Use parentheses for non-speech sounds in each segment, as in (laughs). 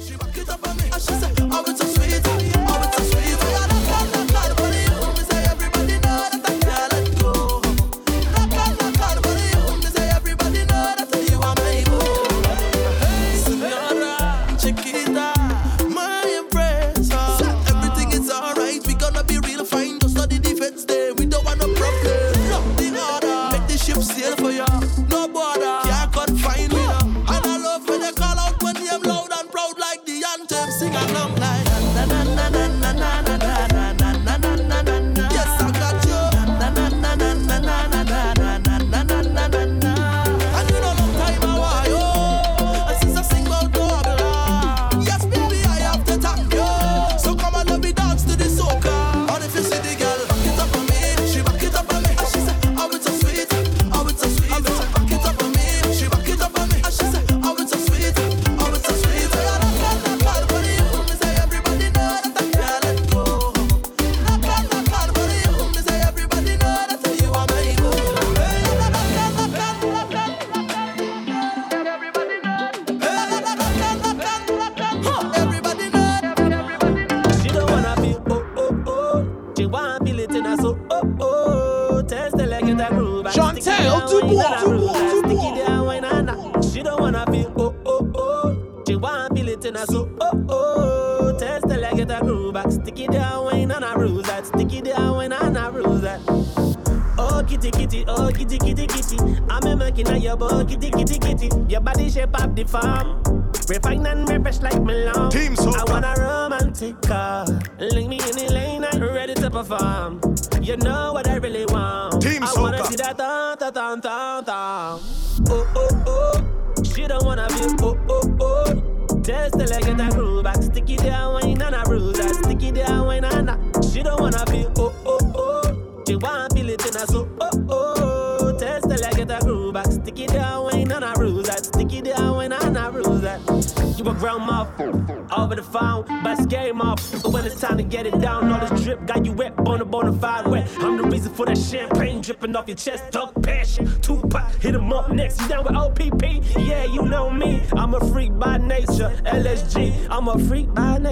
She back it up on me and she said, "I was so sweet." Your chest, talk passion. Tupac, hit him up next. You down with OPP? Yeah, you know me. I'm a freak by nature. LSG, I'm a freak by nature.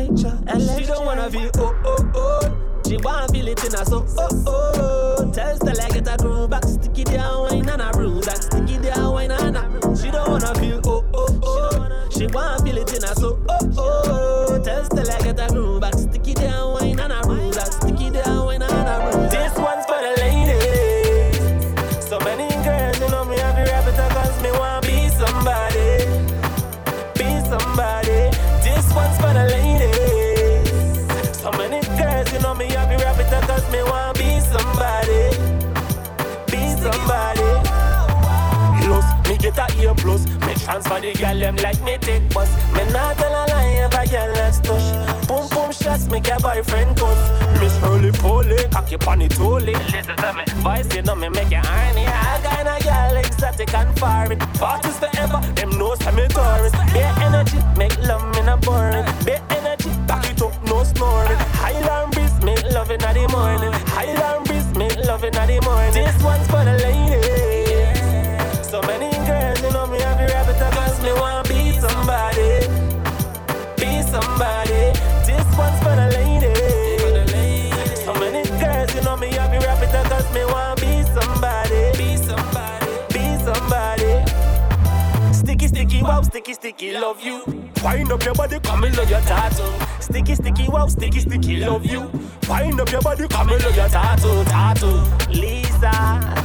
Sticky, sticky, love you. Wind up your body, come and love your tattoo. Sticky, sticky, wow, sticky, sticky, love you. Wind up your body, come and love your tattoo, tattoo. Lisa,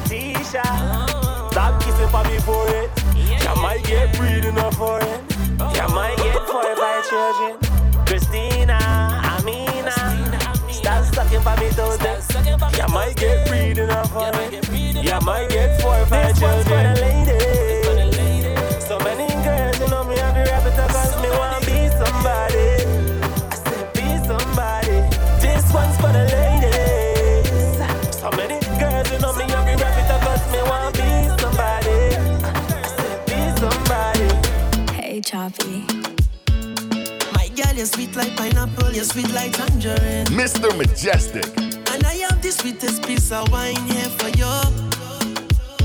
Tisha. Stop kissing for me for it. You might get breathing up for it. You might get or five children. Christina, Amina. Stop sucking for me those days. You might get breathing up for it. You might get or five children. Choppy. My girl, you're sweet like pineapple, you're sweet like tangerine. Mr. Mejustik. And I have the sweetest piece of wine here for you.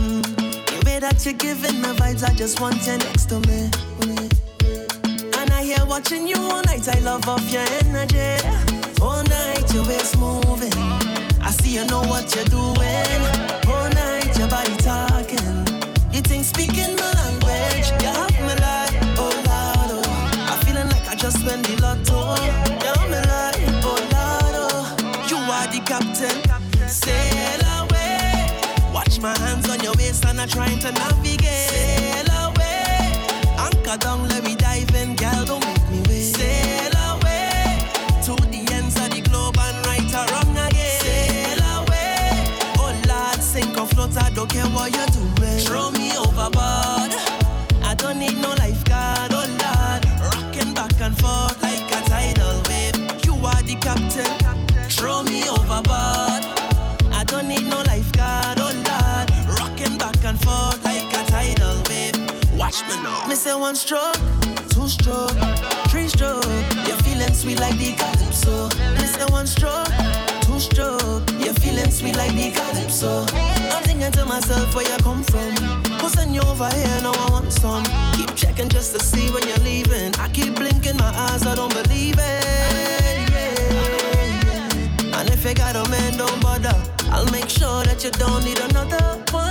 Mm. The way that you're giving the vibes, I just want you next to me. And I hear watching you all night. I love off your energy. All night your waist moving. I see you know what you're doing. All night your body talking. You think speaking trying to navigate. Sail away. Anchor down, let one stroke, two stroke, three stroke. You're feeling sweet like the calypso. Say one stroke, two stroke. You're feeling sweet like the calypso. I'm thinking to myself where you come from. Send you over here? Now I want some. Keep checking just to see when you're leaving. I keep blinking my eyes, I don't believe it. Yeah. And if you got a man, don't bother. I'll make sure that you don't need another one,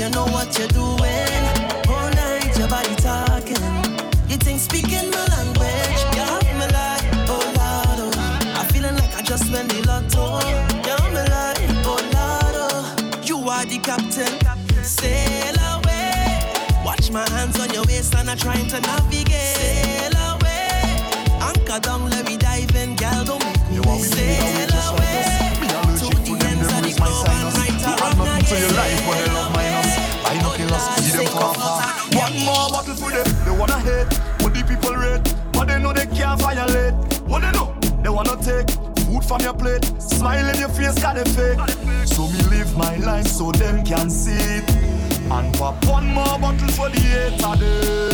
you know what you're doing. All night your body talking. You think speaking my language? You have me like oh lord, oh. I feeling like I just won the lotto. You have me like oh lord, oh. You are the captain. Sail away. Watch my hands on your waist and I'm trying to navigate. Sail away. Anchor down, let me dive in, girl. Don't make me me sail from your plate. Smile in your face, got it fake. So me live my life so them can see it. And pop one more bottle for the hater them.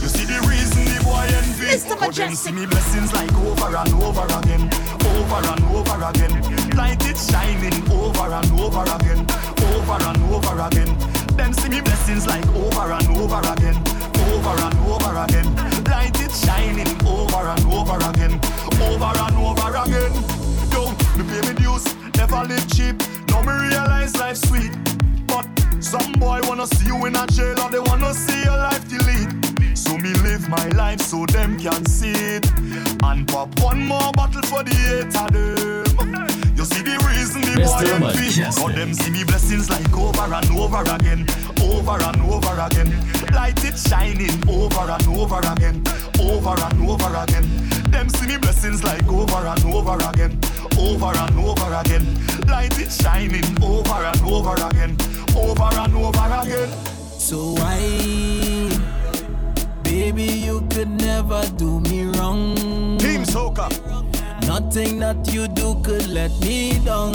You see the reason the boy envy Mr. But them see me blessings like over and over again Over and over again Light it shining over and over again Over and over again Them see me blessings like over and over again Over and over again Light it shining Live cheap Now me realize life's sweet but some boy wanna see you in a jail or they wanna see your life delete. So me live my life so them can see it. And pop one more bottle for the hater them. You see the reason the Mr. boy envy. Mejustik. But them see me blessings like over and over again. Over and over again. Light it shining over and over again. Over and over again. Them see me blessings like over and over again. Over and over again. Light it shining over and over again. Over and over again. So why, baby, you could never do me wrong. Team Soca. Nothing that you do could let me down.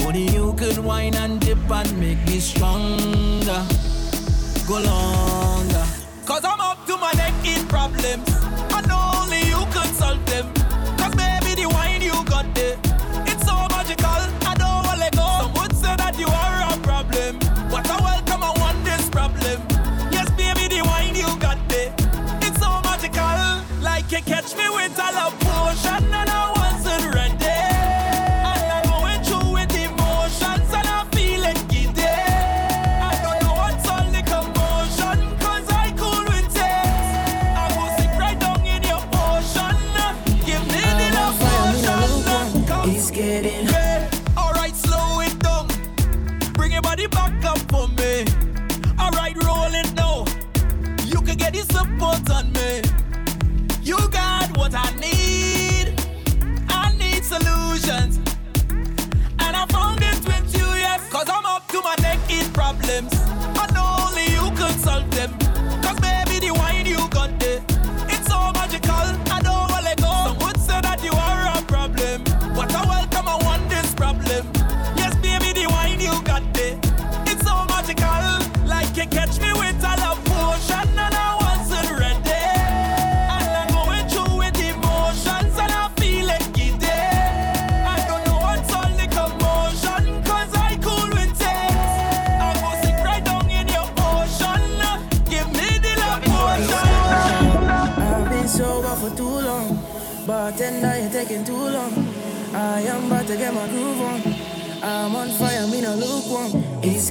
Only you could whine and dip and make me stronger. Go longer. Cause I'm up to my neck in problems. And only you could solve them.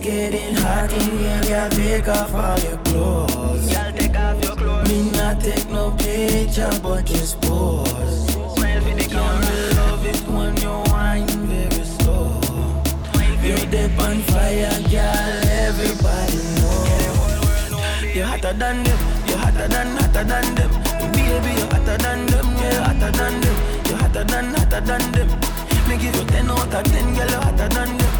Getting hot in here, girl. Take off all your clothes. Girl, take off your clothes. Me not take no picture, but just pose. Smile for the camera. love it when you wine very slow. You're deep on fire, girl. Everybody know. You're hotter than them. You're hotter than, hotter than them. Baby, you're hotter than them. You're hotter than them You're hotter than, hotter than them. Me give you 10 out of 10, girl, you hotter than them.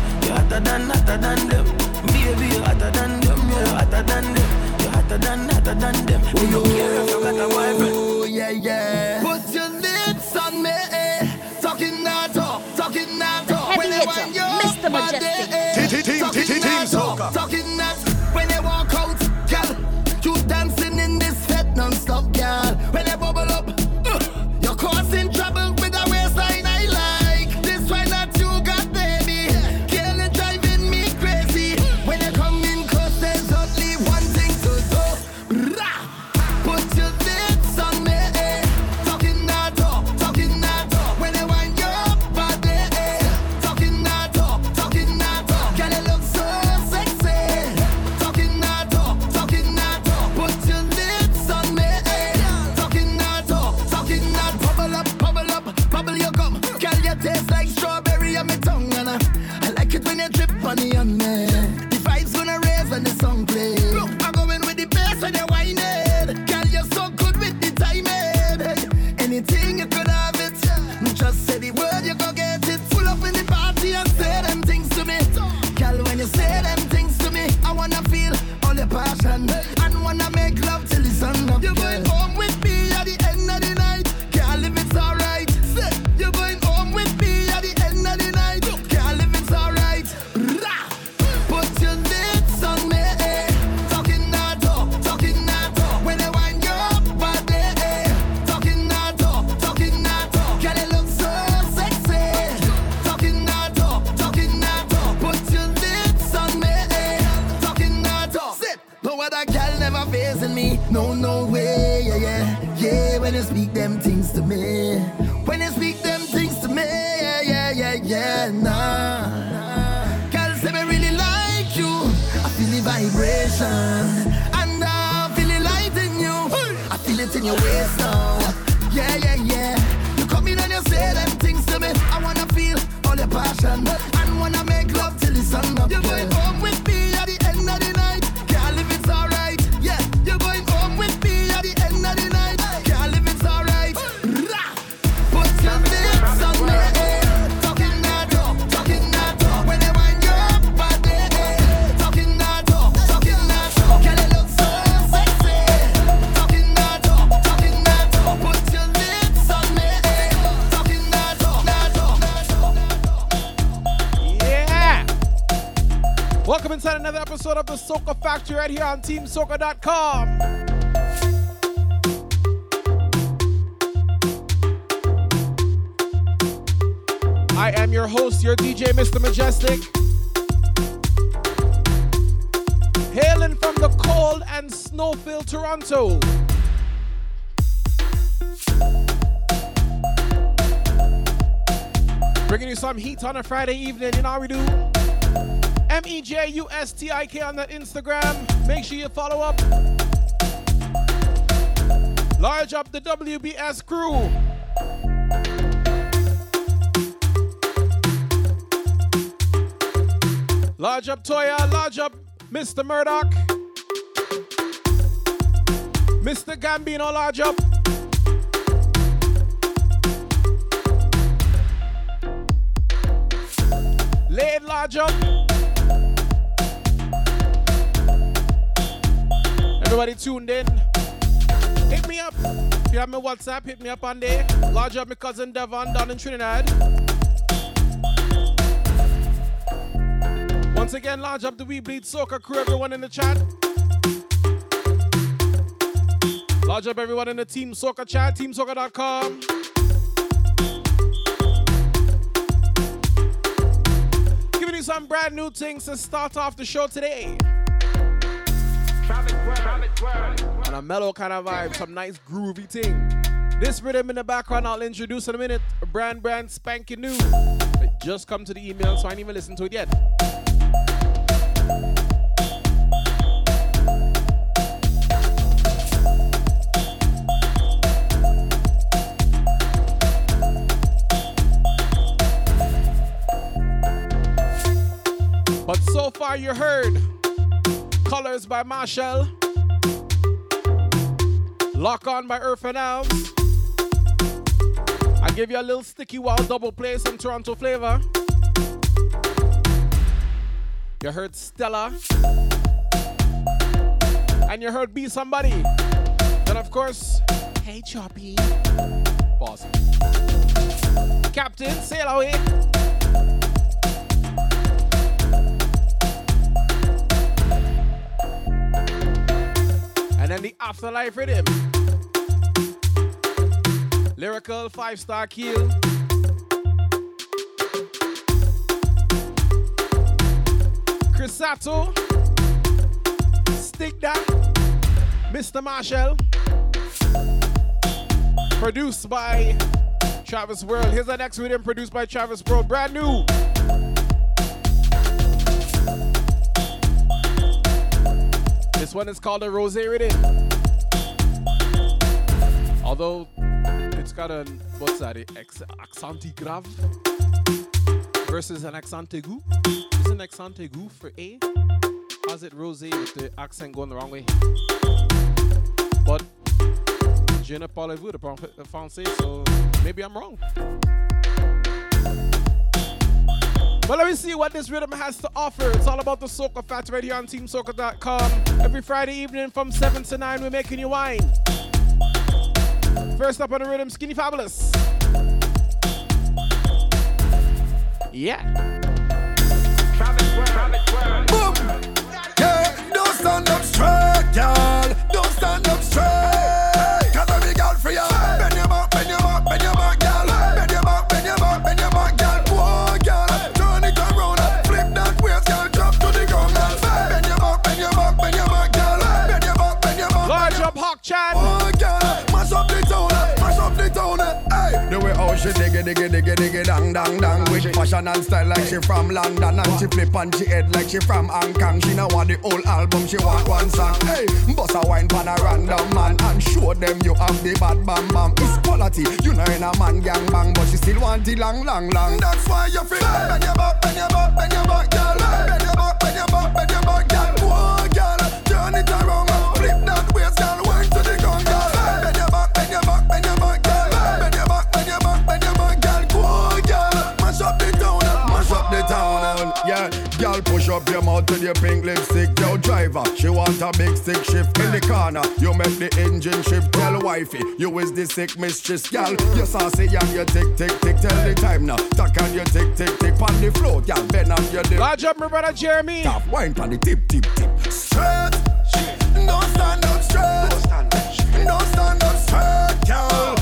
You hotter than, hotter than them. Baby, you hotter than them, you hotter than them. You hotter than, hotter than them. We don't care if you got a boyfriend. Oh, yeah, yeah. Put your lips on me, eh. Talking that talk, talking that talk. When I want you, Mr. Mejustik. Team, team, team, team, team. Talking that when they walk right here on TeamSoca.com. I am your host, your DJ, Mr. Mejustik. Hailing from the cold and snow-filled Toronto. Bringing you some heat on a Friday evening, you know how we do. M E J U S T I K on the Instagram. Make sure you follow up. Large up the WBS crew. Large up Toya, large up Mr. Murdoch. Mr. Gambino, large up. Tuned in. Hit me up. If you have my WhatsApp, hit me up on there. Large up my cousin Devon down in Trinidad. Once again, large up the We Bleed Soca crew, everyone in the chat. Large up everyone in the Team Soca chat, teamsoca.com. Giving you some brand new things to start off the show today. On a mellow kind of vibe, some nice groovy thing. This rhythm in the background, I'll introduce in a minute. Brand, brand, spanking new. It just come to the email, so I ain't even listened to it yet. But so far, you heard Colors by Machel, Lock On by Erphaan Alves. I give you a little sticky wall double play, some Toronto flavor. You heard Stella. And you heard Be Somebody. And of course, Hey Choppy. Pause. Captain, sail away. And the afterlife rhythm. Lyrical five star kill. Chris Stick that. Mr. Marshall. Produced by Travis World. Here's the next rhythm produced by Travis World. Brand new. One is called a Rose rhythm. Although it's got an, what's that? Accent grave versus an accent aigu. Is an accent aigu for A? How's it rose with the accent going the wrong way? But je ne parlez-vous de français, so maybe I'm wrong. But let me see what this rhythm has to offer. It's all about the Soca Fats right here on TeamSoca.com. Every Friday evening from 7 to 9, we're making you wine. First up on the rhythm, Skinny Fabulous. Yeah. Boom! Yeah, don't stand up straight, girl. Don't stand up straight. Diggy, diggy, diggy, dang, dang, dang. With fashion and style like she from London, and she flip on she head like she from Hong Kong. She know want the whole album, she want one song. Hey, bust a wine pan a random man and show them you have the bad bam bam. It's quality, you know in a man gang bang, but she still want the long, long, long. That's why you feel bend your back, bend your back, bend your back, girl. Up your mouth to your pink lipstick. Yo, driver, she want a big stick shift in the corner. You make the engine shift. Tell wifey, you is the sick mistress, gal. You saucy and you tick tick tick. Tell the time now. Tuck on your tick tick tick on the floor, girl. Bend on your lip. Large up my brother Jeremy. Top wine on the tip tip tip. Straight, don't stand up straight. Don't stand up straight, girl.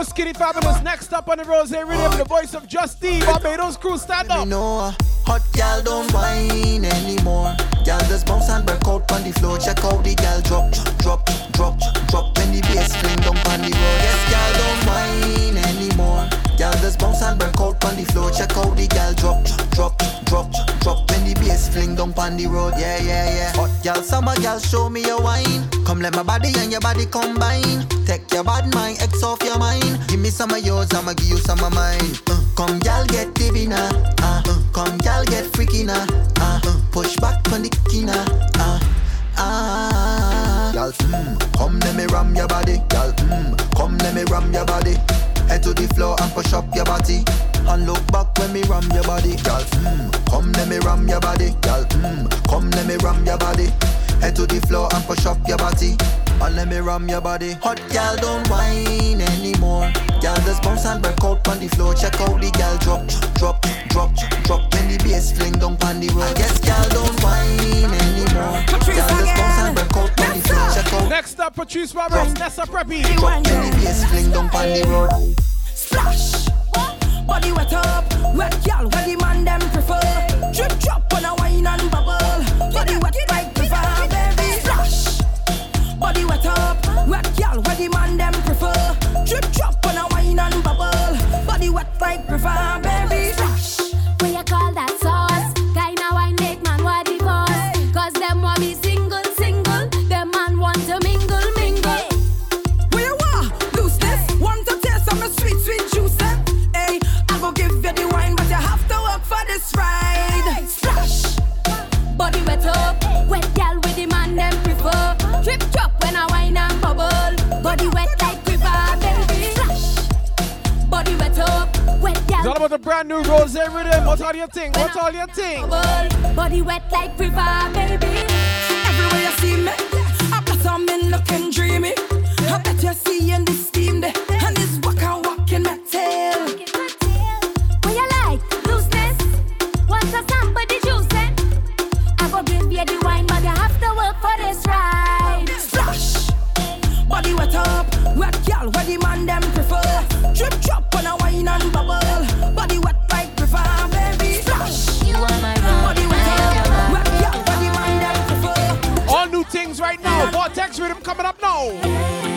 Was Skinny Fabulous. Next up on the Rose Rhythm, the voice of Justine. Barbados crew, stand up. know hot gal don't whine anymore. Gal just bounce and break out on the floor. Check out the gal drop, drop, drop, drop when the bass down on the road. Yes, gal don't whine anymore. Gal just bounce and break out on the floor. Check out the gal drop, drop, drop, drop when the bass fling down on the road. Yeah, yeah, yeah. Hot gal, summer gal, show me your wine. Come let my body and your body combine. Take your bad mind, X off your mind. Give me some of yours, I'ma give you some of mine. Uh, come gal, get divvy now. Uh, uh, come gal, get freaky now. Uh, uh, push back on the kina. Uh, ah. Mm, come let me ram your body. Gal, mm, come let me ram your body. Head to the floor and push up your body. And look back when me ram your body. Gal, mm, come let me ram your body. Gal, mm, come let me ram your body. Head to the floor and push up your body. And let me ram your body. Hot gal don't whine anymore. Gal just bounce and break out on the floor. Check out the gal drop, drop, drop, drop. When the bass fling down on the road. Yes, gal don't whine anymore. Gal just bounce and break out on the floor. Check out. Next up, Patrice Roberts, Nessa Preppy. Drop when the bass fling down on the road. Splash. Body wet up, wet y'all, where the man them prefer. Drip drop when I wine and bubble. Body wet. like revive. all about the brand new rose rhythm. What's all your thing? What's all your thing? Body wet like river, baby. Everywhere you see me, I put blossom in looking dreamy. I bet you're seeing this steam there, and this walk I walk in my tail. What you like? Looseness. What's a I somebody juice it, I go give you the wine, but you have to work for this ride. Splash. Body wet up, wet girl, what the man them prefer. Drip drop on a wine and bubble. with coming up now.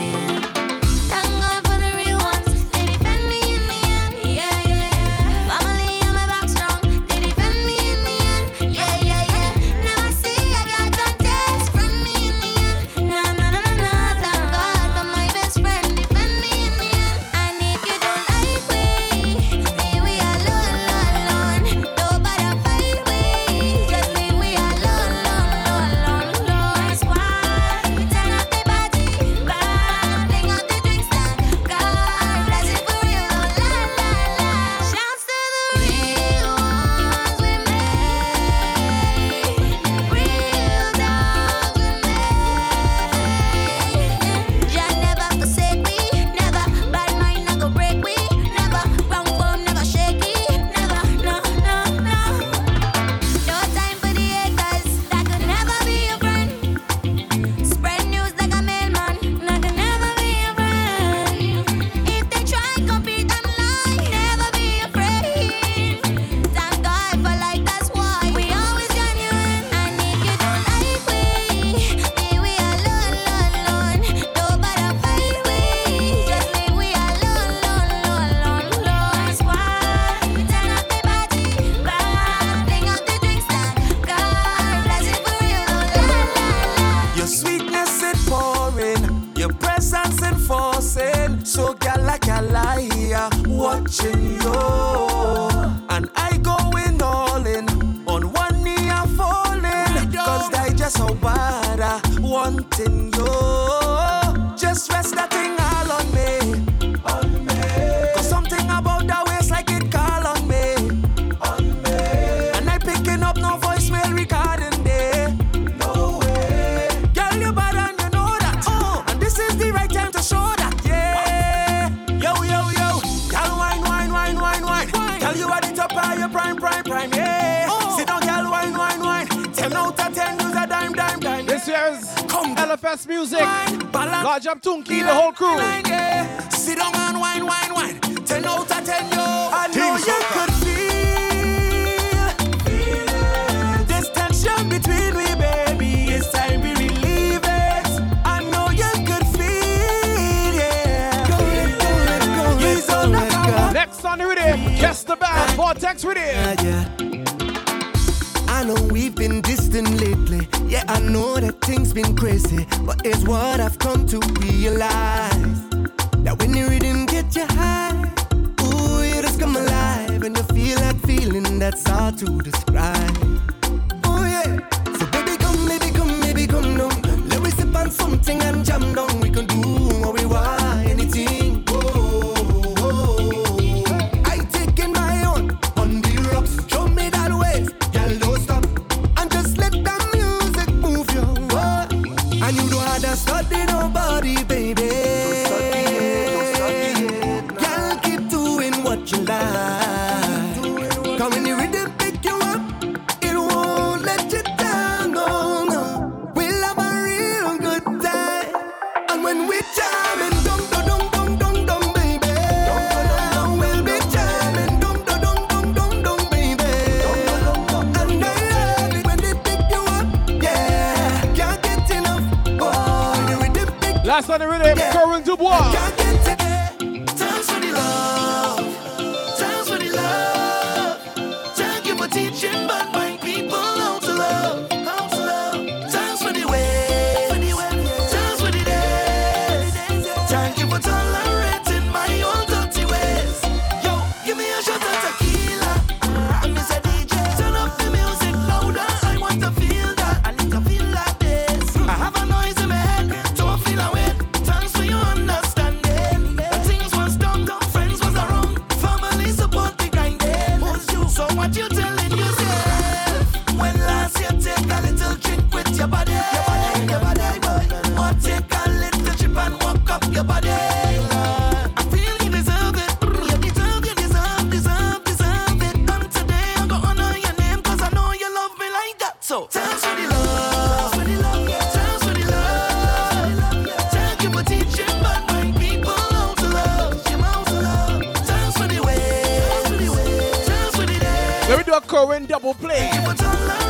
Let me do a Corwin double play.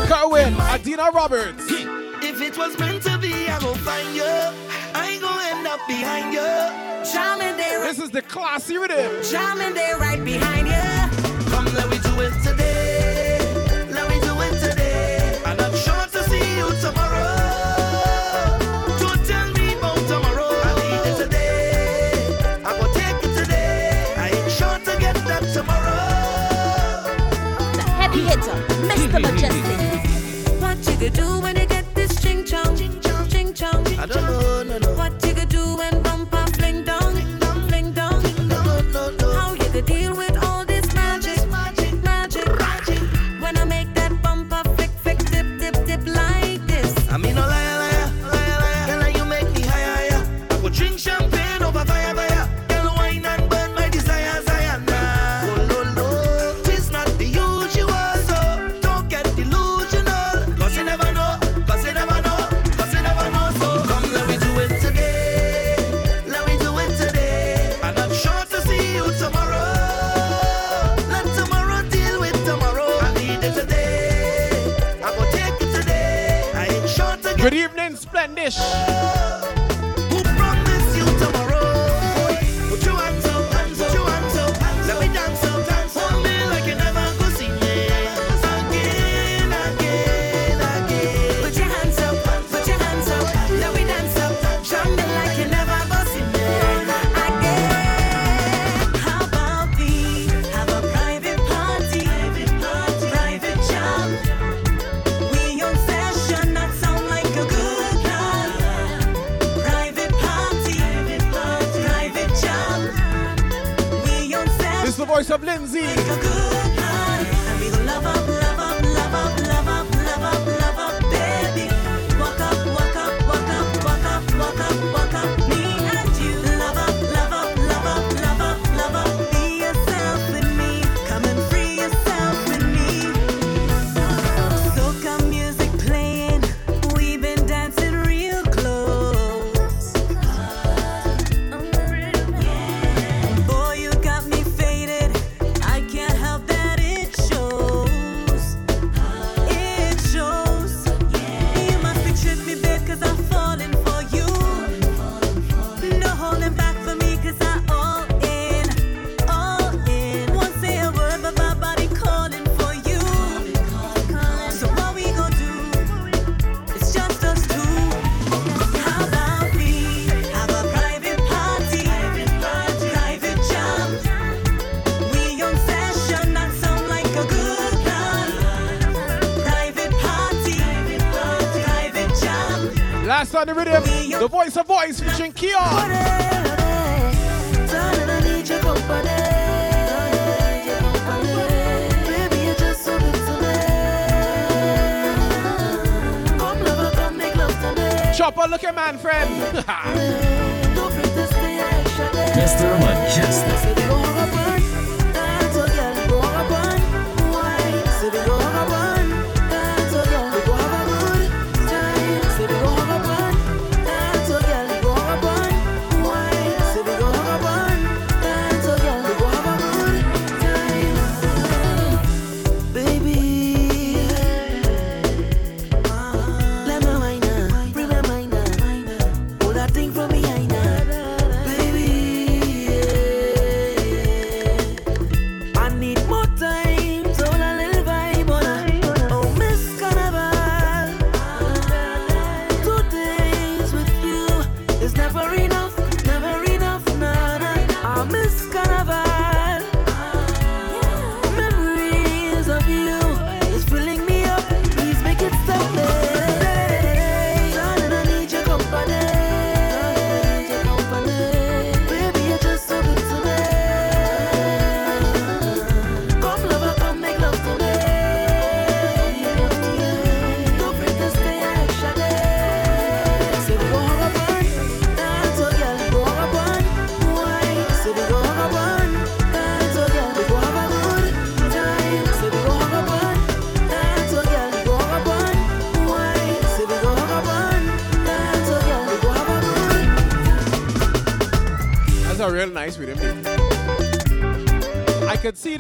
Corwin, Adina Roberts. If it was meant to be, I will find you. I ain't gonna end up behind you. Jamming there. This is the classy rhythm. Jamming there right behind you. Come let me Mr. Mejustik. What you could do when Of Lindsay. Chopper, look at man, friend. (laughs) Mr.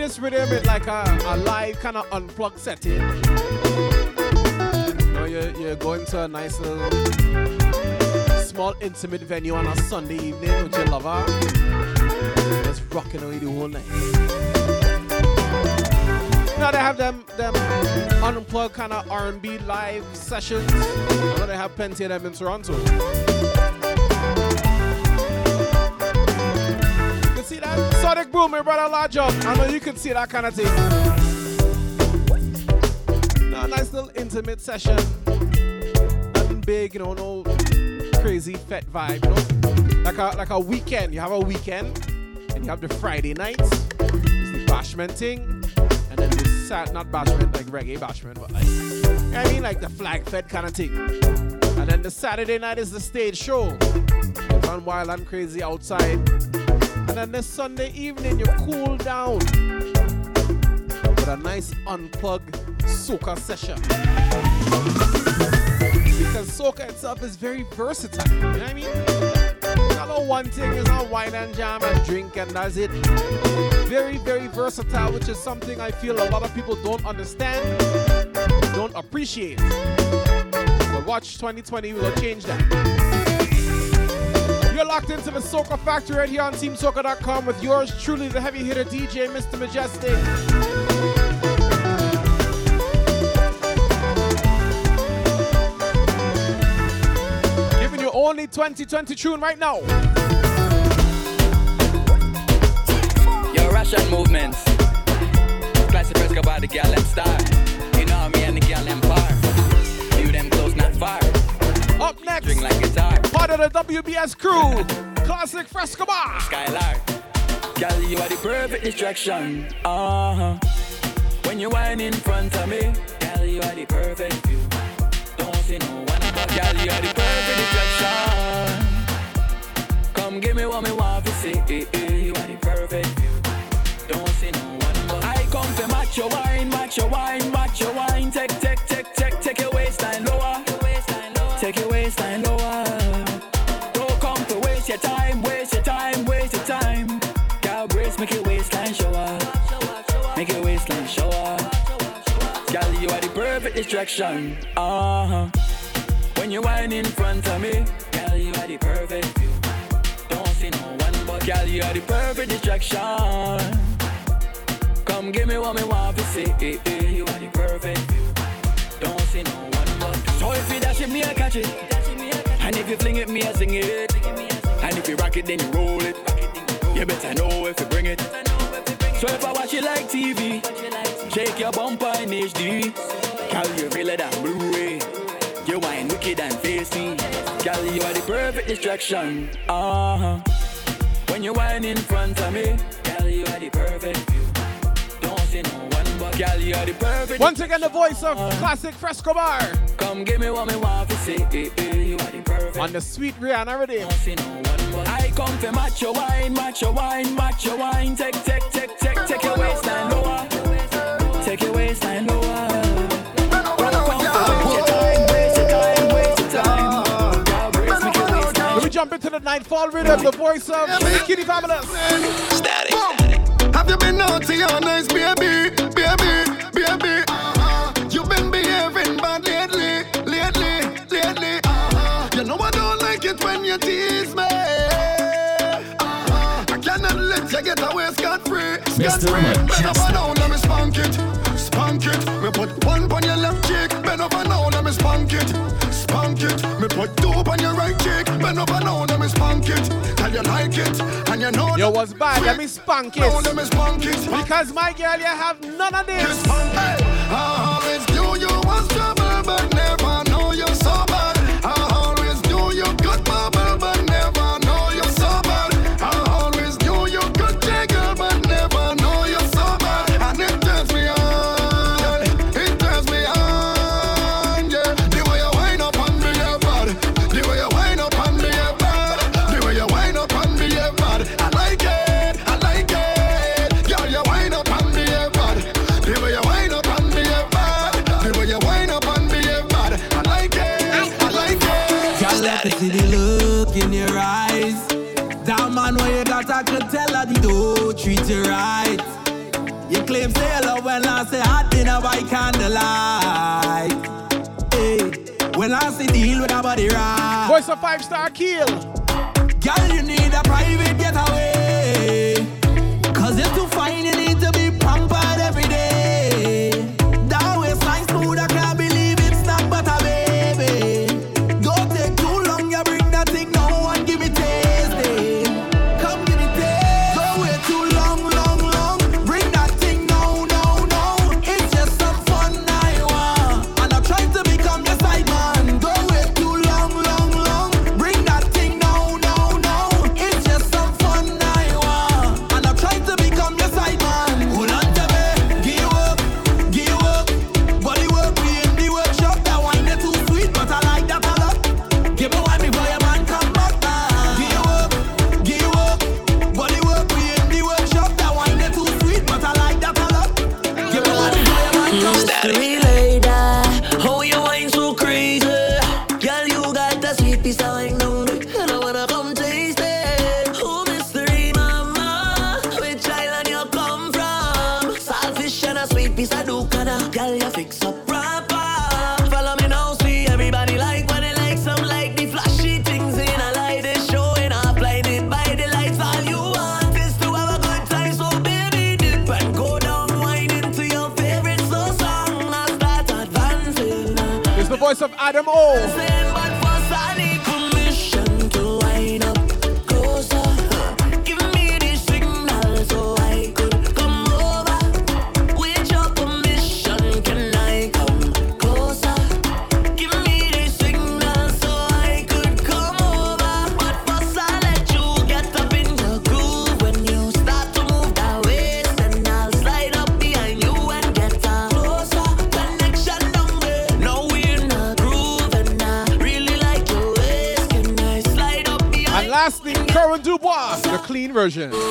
this rhythm in like a, a live kind of unplugged setting. You're, you're going to a nice little small intimate venue on a Sunday evening with your lover. Just rocking away the whole night. Now they have them them unplugged kind of R&B live sessions. I know they have plenty of them in Toronto. Boom, my brother up. I know you can see that kind of thing. Now, a nice little intimate session. Nothing big, you know, no crazy fete vibe, you know. Like a like a weekend. You have a weekend, and you have the Friday night. It's the bashment thing, and then the sat not bashment like reggae bashment, but like I mean like the flag fed kind of thing. And then the Saturday night is the stage show. You run wild and crazy outside. And then the Sunday evening you cool down with a nice unplugged soca session. Because soca itself is very versatile. You know what I mean? Not no one thing, it's not wine and jam and drink and that's it. Very, very versatile, which is something I feel a lot of people don't understand, don't appreciate. But watch 2020 we'll change that. You're locked into the Soca Factory right here on TeamSoca.com with yours truly, the heavy hitter DJ, Mr. Mejustik. Giving you only 2020 tune right now. Yo, Russian movements. Classic Fresco by the gal star. You know me and the gal far. View them close, not far. Up next, String like guitar. Part of the WBS crew, Classic Fresco Bar. Skylar. Gal, you are the perfect distraction. Uh huh. When you whine in front of me, gal, you are the perfect view. Don't see no one but gal, you are the perfect distraction. Come give me what me want to see. You are the perfect view. Don't see no one but I come to match your wine, match your wine, match your wine. Take, perfect distraction. Uh huh. When you whine in front of me, girl, you are the perfect view. Don't see no one but girl, you are the perfect distraction. Come give me what me want to see. You are the perfect view. Don't see no one but. So if you dash it, me I catch it. And if you fling it, me I sing it. And if you rock it, then you roll it. You better know if you bring it. So if I watch it like TV, shake your bumper in HD. Girl, you it on Blu-ray. You wine wicked and tasty. Girl, you are the perfect distraction. Uh huh. When you whine in front of me, girl, you are the perfect view. Don't see no one but girl, you are the perfect. Once again, the voice of Classic Fresco Bar Come give me what me want to see. Eh, eh, You are the perfect. on the sweet Rihanna rhythm. Don't see no one but I come to match your wine, match your wine, match your wine. Take, take, take, take, take your waistline lower. Take your waistline lower. Jump into the nightfall rhythm, the voice of Kitty Fabulous. Static, Have you been naughty or nice, baby? Baby, baby. Uh-huh. You've been behaving bad lately, lately, lately. Uh-huh. You know I don't like it when you tease me. Uh-huh. I cannot let you get away scot free. Mr. Bend Mejustik. over now, let me spank it, spank it. Me put one on your left cheek. Bend over now, let me spank it, spank it. Me put two on your right cheek. Bend over now, let me spank it. Tell you like it, and you know. Yo, what's bad? Let me spank Now let it. me spank it. Because my girl, you have none of this. Hey, I always knew you dirty right. You claim say you when I say hot dinner by candlelight. Hey, when I say deal with a body right. Voice of Five Star Akil. Girl, you need a private getaway. Cause you're too fine, you need to be voice of Adam O. version.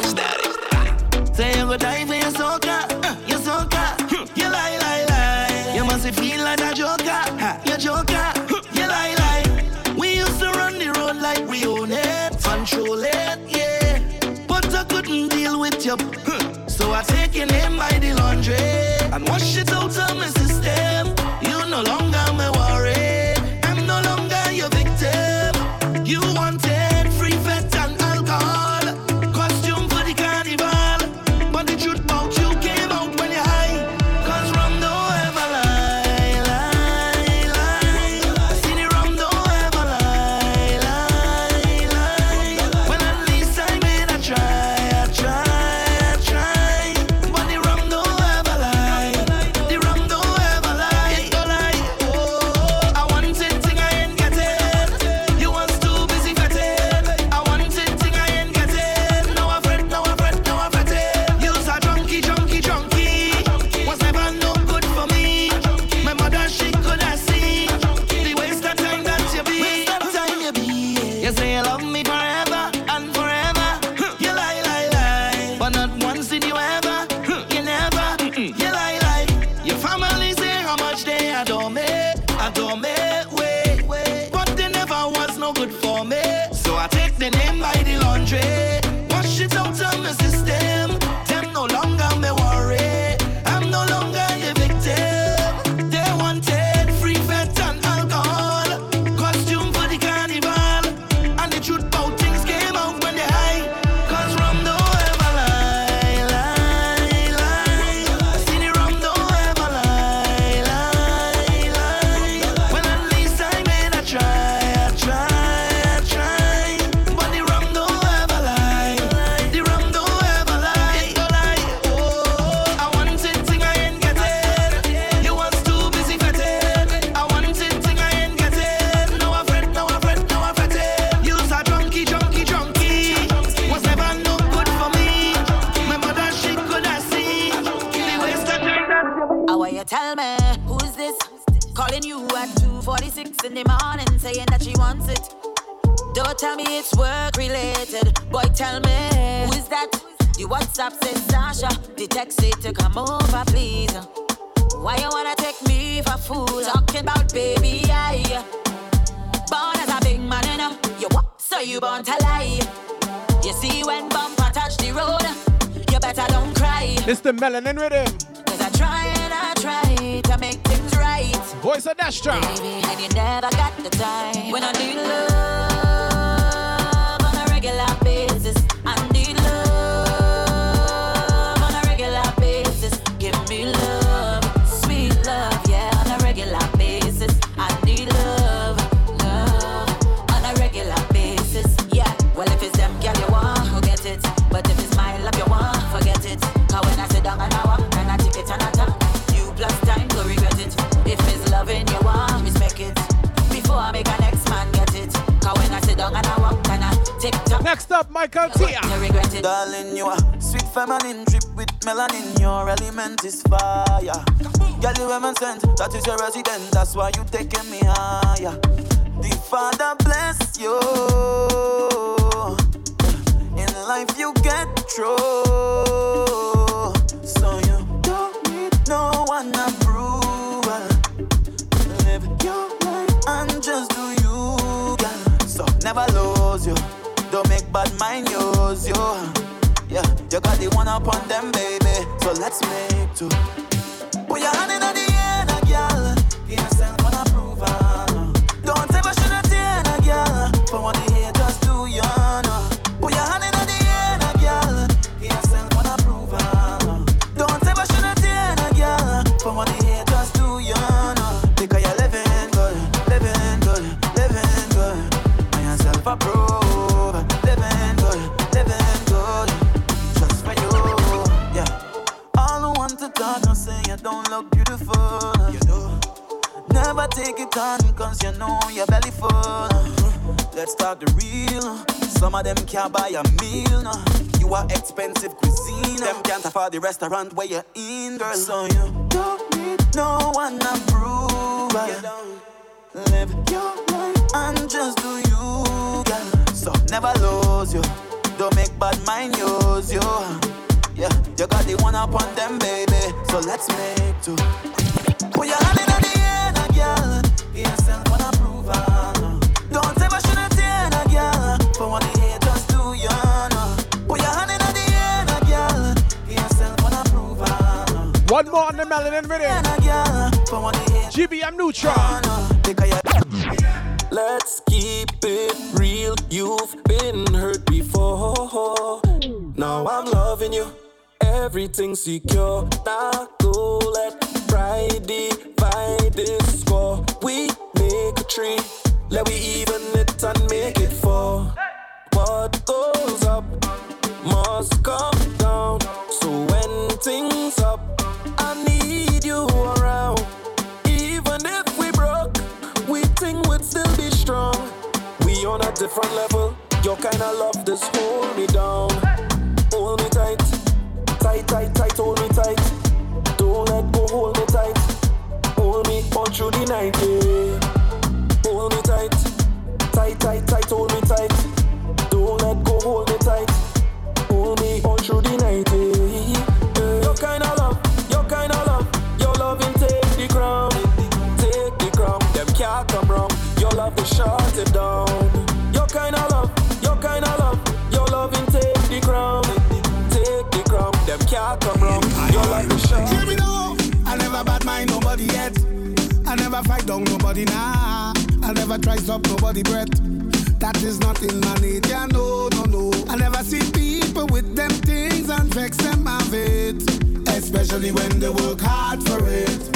Next up, Mical Teja. Darling, you are sweet feminine drip with melanin. Your element is fire. Girl, you heaven sent. That is your residence. That's why you taking me higher. The Father bless you. In life you get through. So you don't need no one approval. Live your life and just do you, girl. So never lose you. Don't make bad mind use you. Yeah, you got the one up on them, baby. So let's make two. Put your hand in the air, girl. Cause you know your belly full. Let's talk the real. Some of them can't buy a meal. No. You are expensive cuisine. Them can't afford the restaurant where you're in, girl. So you don't need no one approval. Live your life and just do you, girl. So never lose you. Don't make bad mind use you. Yeah, you got the one up on them, baby. So let's make two. Put your hand in the air, now, girl. Give yourself one approval. Don't ever shed a tear, now, girl. For what the haters do, you know. Put your hand in the air, now, girl. Give yourself one approval. One more on the Melanin Rhythm. Now, girl. For what the haters GBM Nutron. Let's keep it real. You've been hurt before. Now I'm loving you. Everything's secure. Now go let divide this score. We make a tree. Let we even it and make it four. What goes up must come down. So when things up, I need you around. Even if we broke, we think we'd still be strong. We on a different level. Your kind of love just hold me down. Hold me tight, tight, tight, tight. Hold me tight. Through the night. Yeah. Down nobody nah. I never try stop nobody breath. That is not in my nature, no, no, no. I never see people with them things and vex them of it. Especially when they work hard for it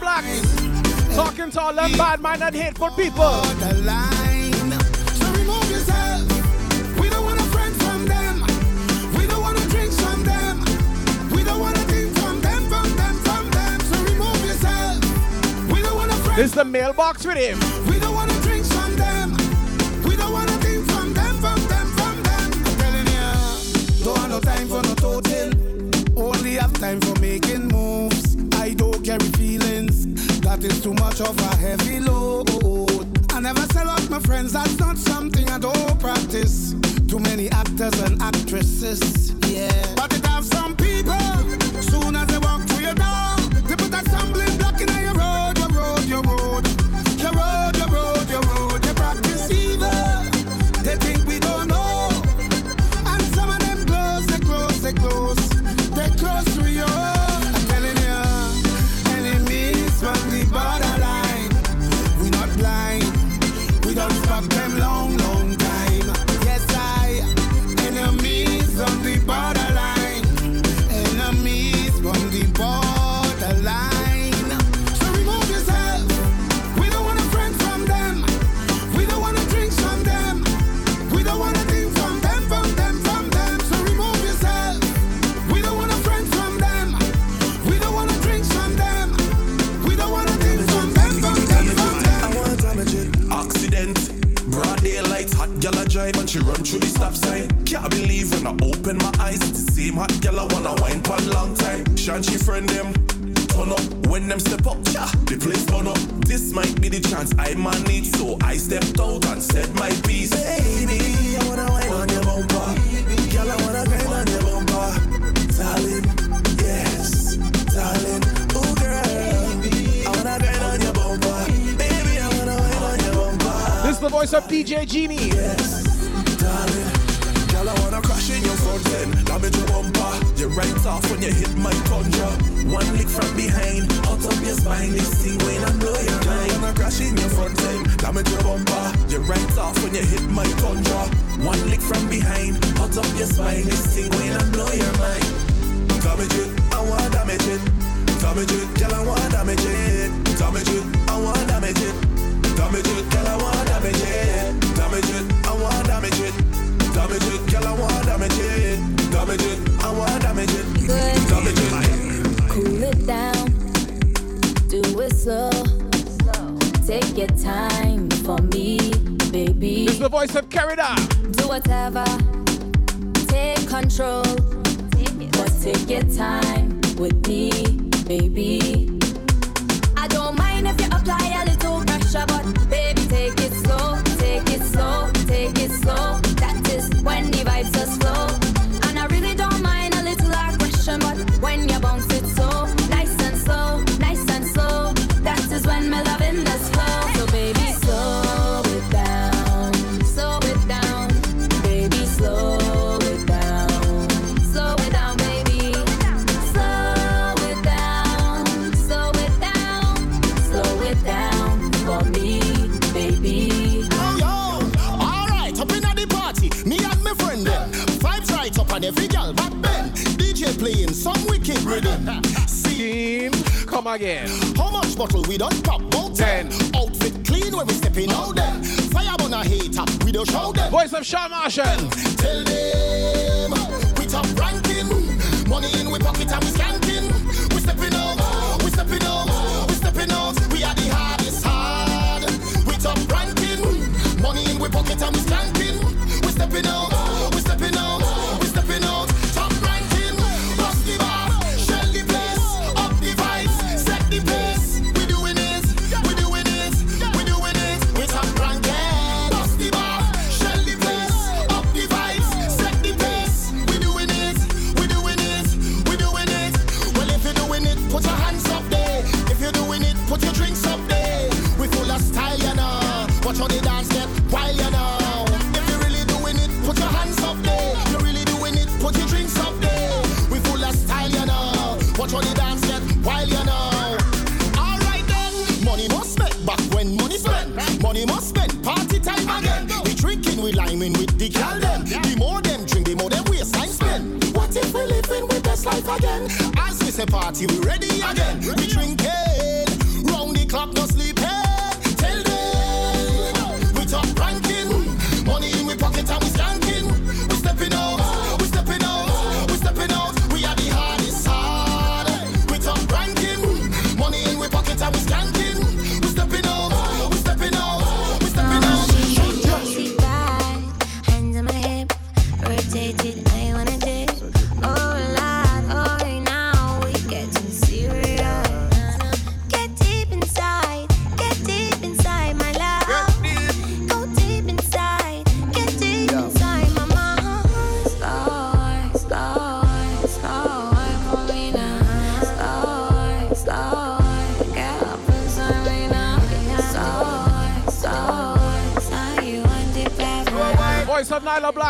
The voice of Blaxx. Talking to all them bad minded hateful people. line. So remove yourself. We don't want a friend from them. We don't want to drink from them. We don't want to think from them, from them, from them. So remove yourself. We don't want a friend. This is the mailbox with him. We don't want to drink from them. We don't want to think from them, from them, from them. I'm telling you, don't have no time for no is too much of a heavy load. I never sell out my friends, that's not something I don't practice. Too many actors and actresses, yeah. But She run through the stop sign. Can't believe when I open my eyes. It's the same hot gal I wanna wine for a long time. Shanty friend them. Turn up when them step up, yeah, the place turn up. This might be the chance I might need, so I stepped out and said my piece. Baby, I wanna wine on your bumper, girl, I wanna grind on your bumper, darling, yes, darling. This is the voice of DJ Genie. Yes. them damage your bumper. You right off when you hit my tundra. One lick from behind, out of your spine. You see when I blow your mind. Gonna crash in your front time, damage your bumper. You right off when you hit my tundra. One lick from behind, out of your spine. You see when I blow your mind. Damage it, I wanna damage it. Damage it, girl, I wanna damage it. Damage it, I wanna damage it. time for me, baby. Is the voice of Carida. Do whatever, take control, take but take your time with me, baby. bottle, we don't pop out ten. Outfit clean when we stepping out them. Fire on a hater, we don't show them. Voice of Sean Marshall.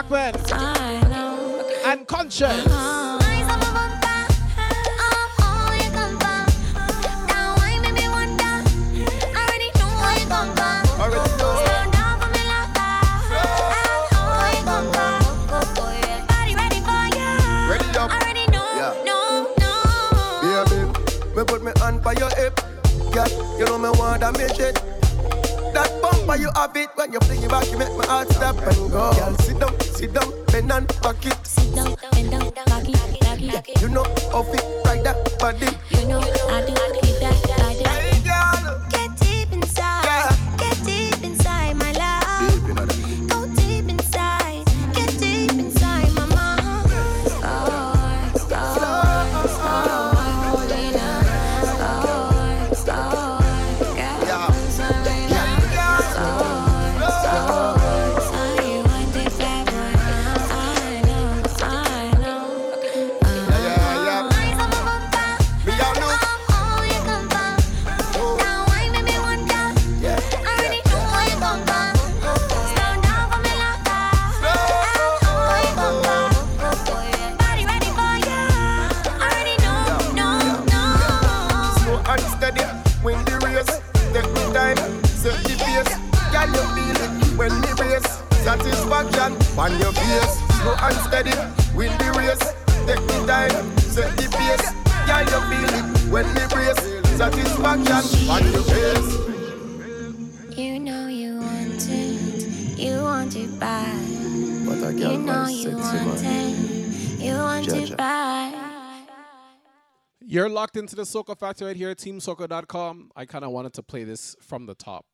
happen. Conscious. into the Soca Factor right here at TeamSoca.com. I kind of wanted to play this from the top.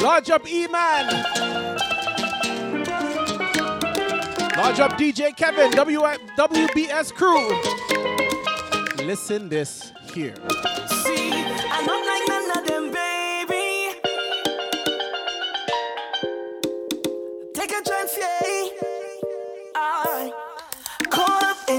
Lodge up E-Man. Lodge up DJ Kevin, W- WBS crew. Listen this here. See,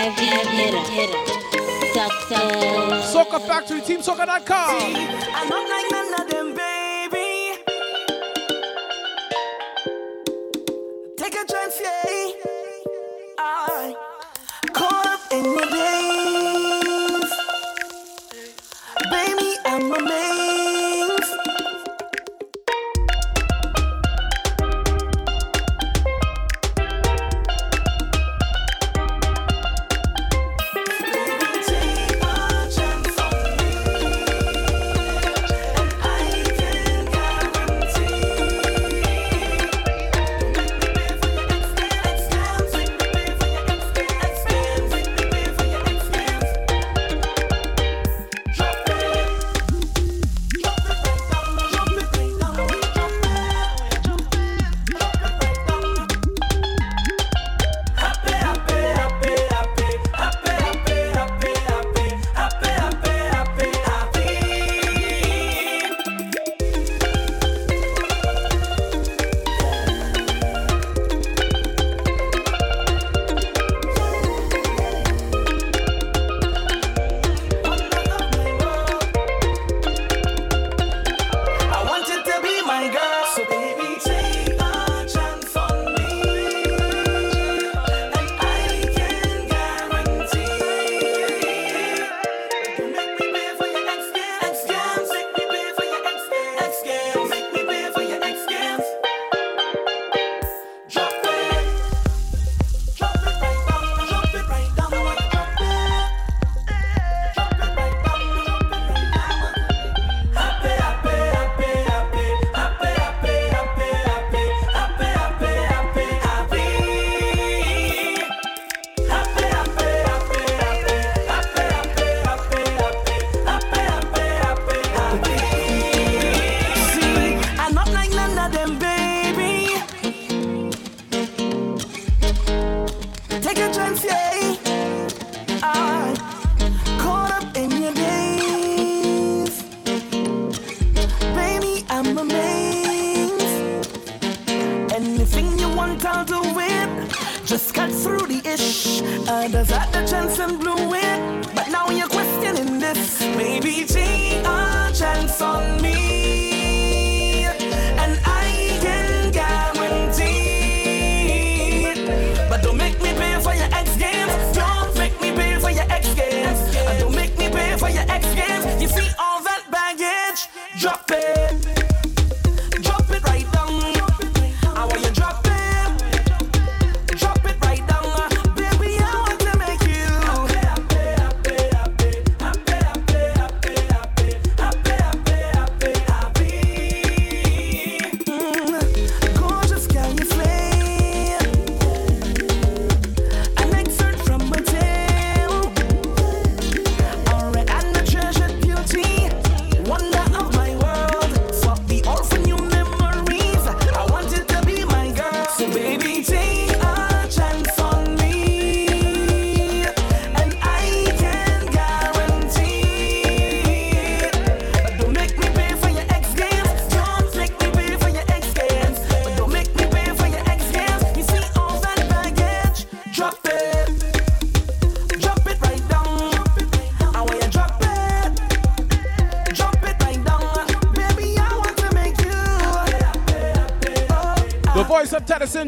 heavy hitter. Sucker. Soca Factory, TeamSoca.com.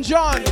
John.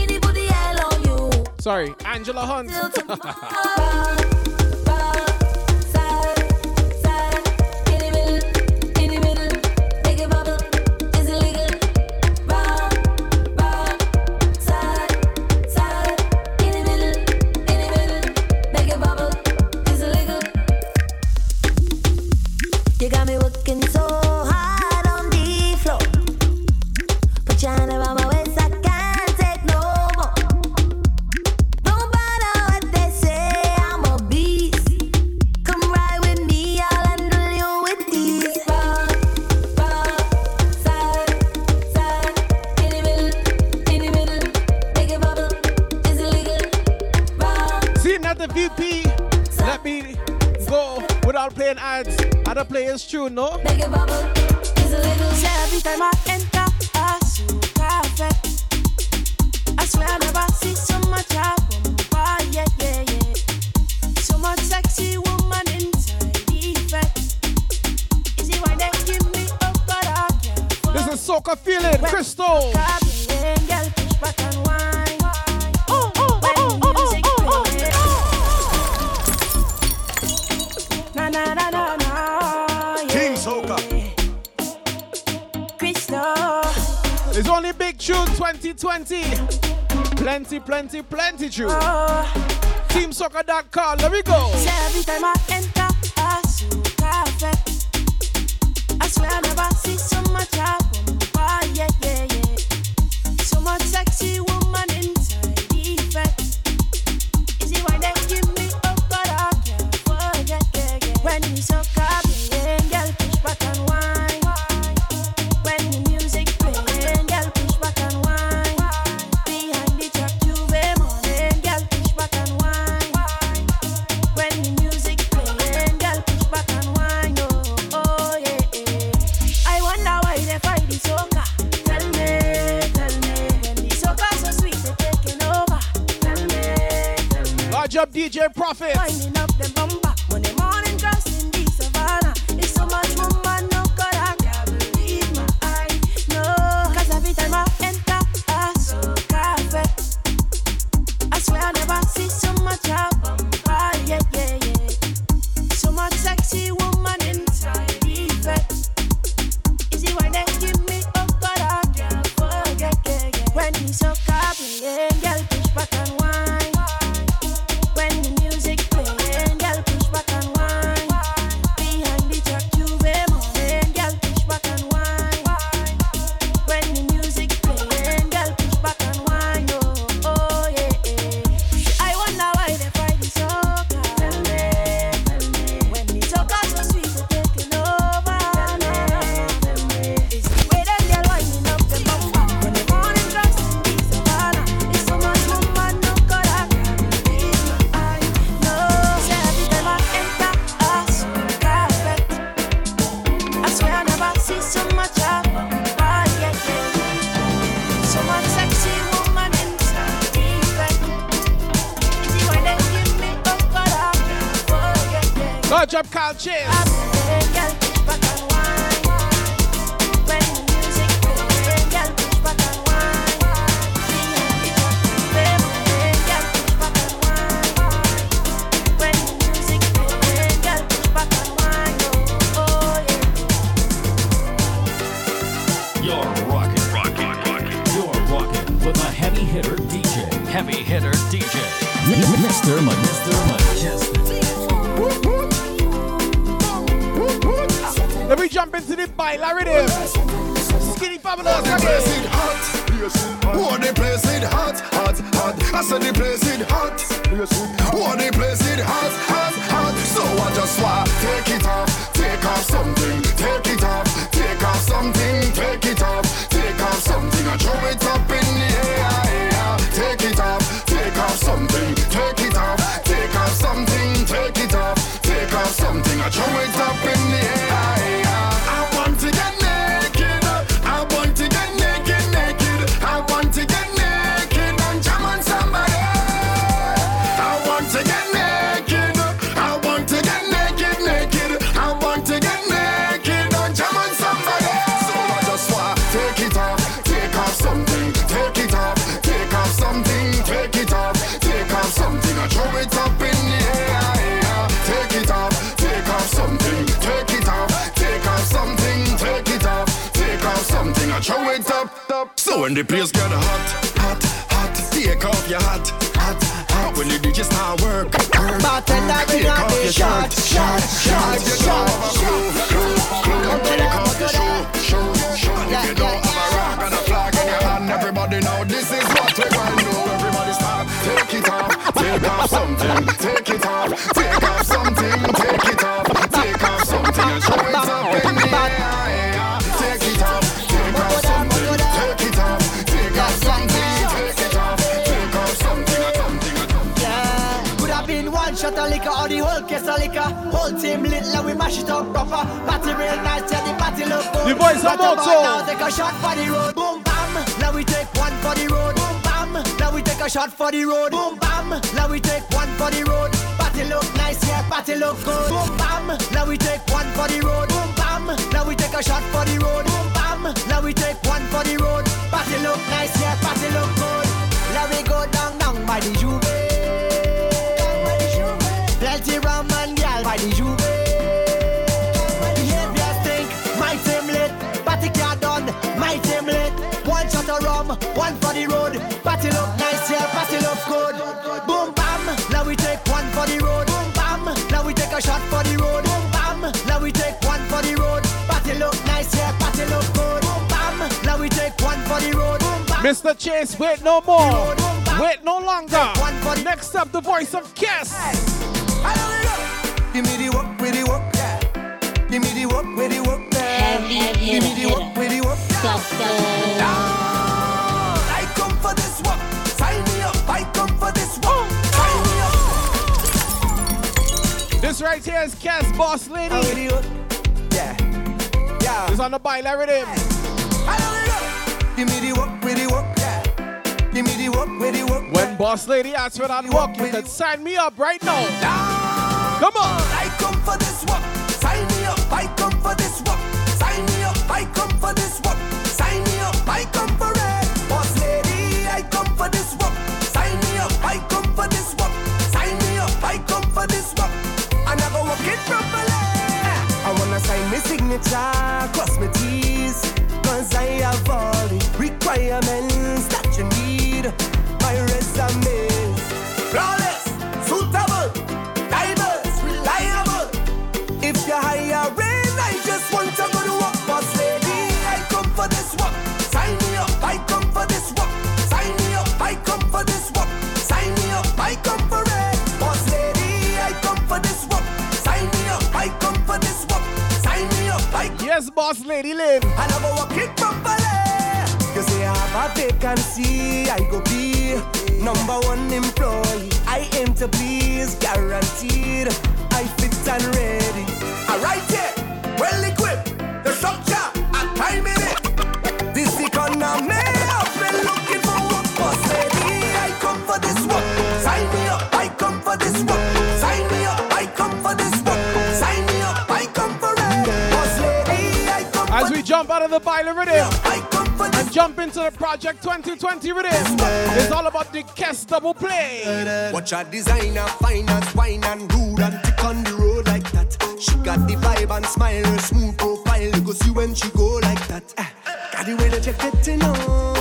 Sorry, Angela Hunt. plenty, plenty true. Uh, TeamSoca.com, let me go. That's what I'm with. Sign me up right into the Project 2020 with. It's all about the cast, double play. Watch a designer, finance, wine and rude and tick on the road like that. She got the vibe and smile, her smooth profile. You go see when she go like that. Ah, got the way that you're getting on.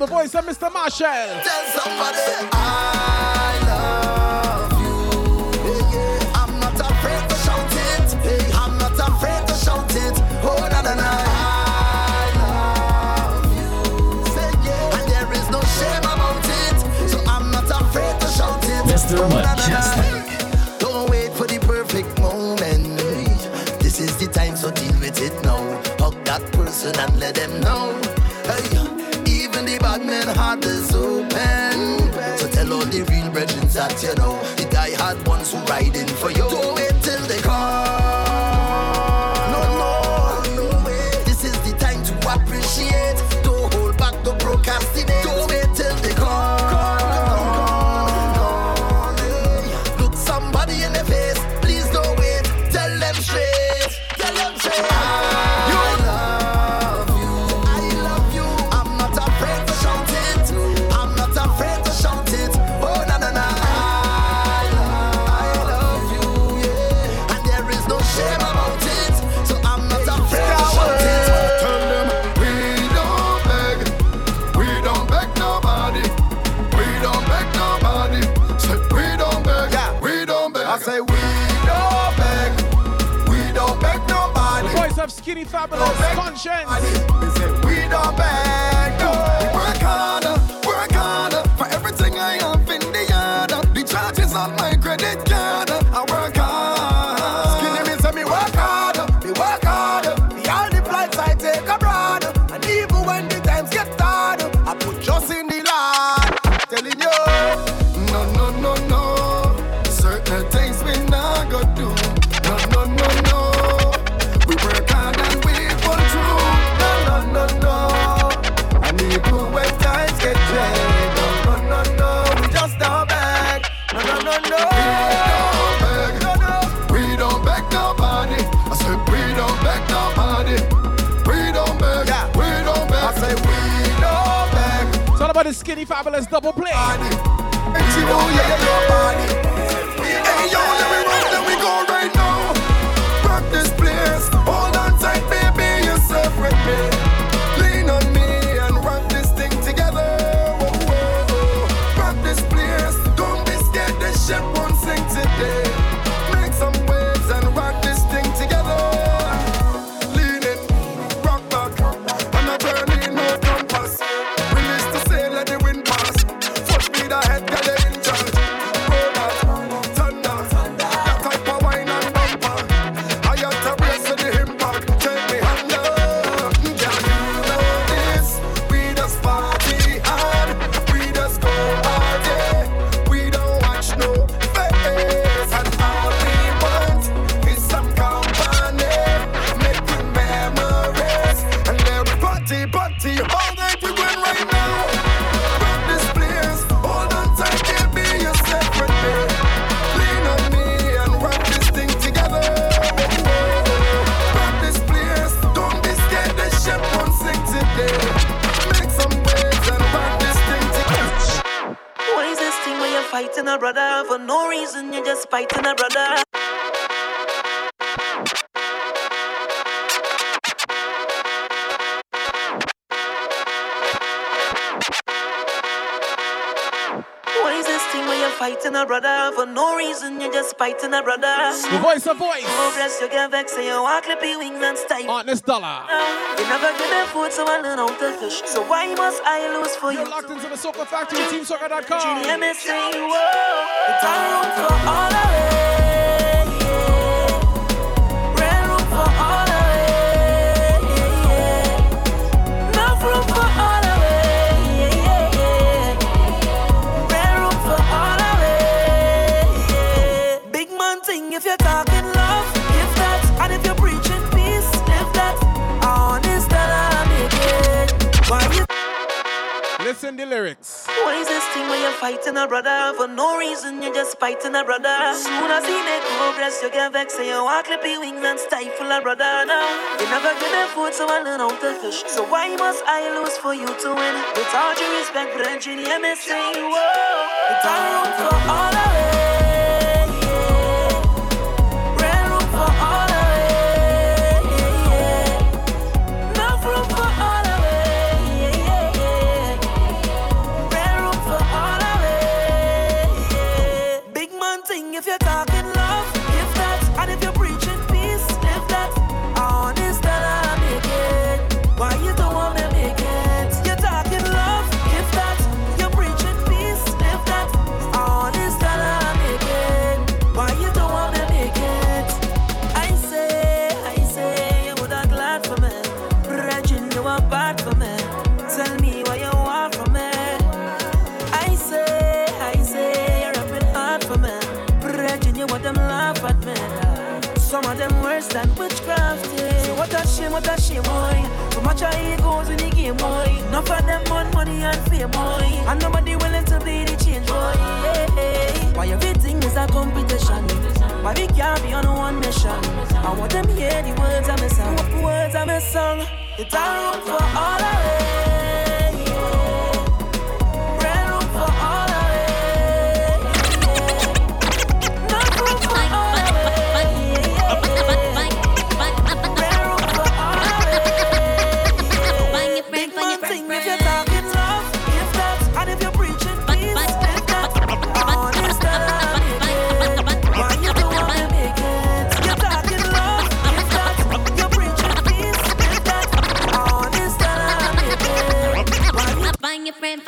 the voice of Mr. Marshall. Tell somebody. didn't Babylon's conscience. Skinny Fabulous double play. fighting a brother. a brother for no reason. You're just fighting a brother. The voice of voice. Oh, bless you, get vexed. So you walk clip your wings and style. Honest dollar. You never give them food, so I learn how to fish. So why must I lose for You're you? Locked into the Soca Factory, TeamSoca.com. GBM is saying, whoa. It's time for all of in the lyrics. Why is this thing where you're fighting a brother? For no reason, you're just fighting a brother. Soon as he make progress, you get vexed. So you walk up wings and stifle a brother now. You never get a food, so I learn how to fish. So why must I lose for you to win? With all due respect, brethren, you're missing. Whoa. It's all for all. game, boy. Enough of them want money and fame, boy. And nobody willing to be the change, boy. Hey. Why everything is a competition? Why we can't be on one mission? I want them hear the words I'm song. Words I'm song. It's a room for all of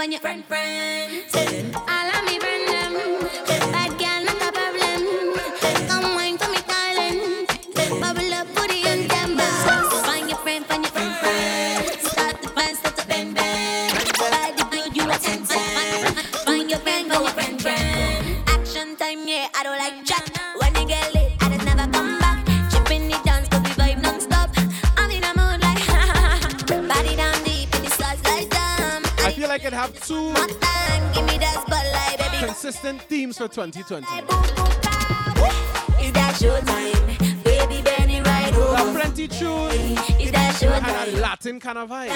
on your friend friend. consistent themes for 2020. Is that your time? Plenty tunes. And a Latin kind of vibe.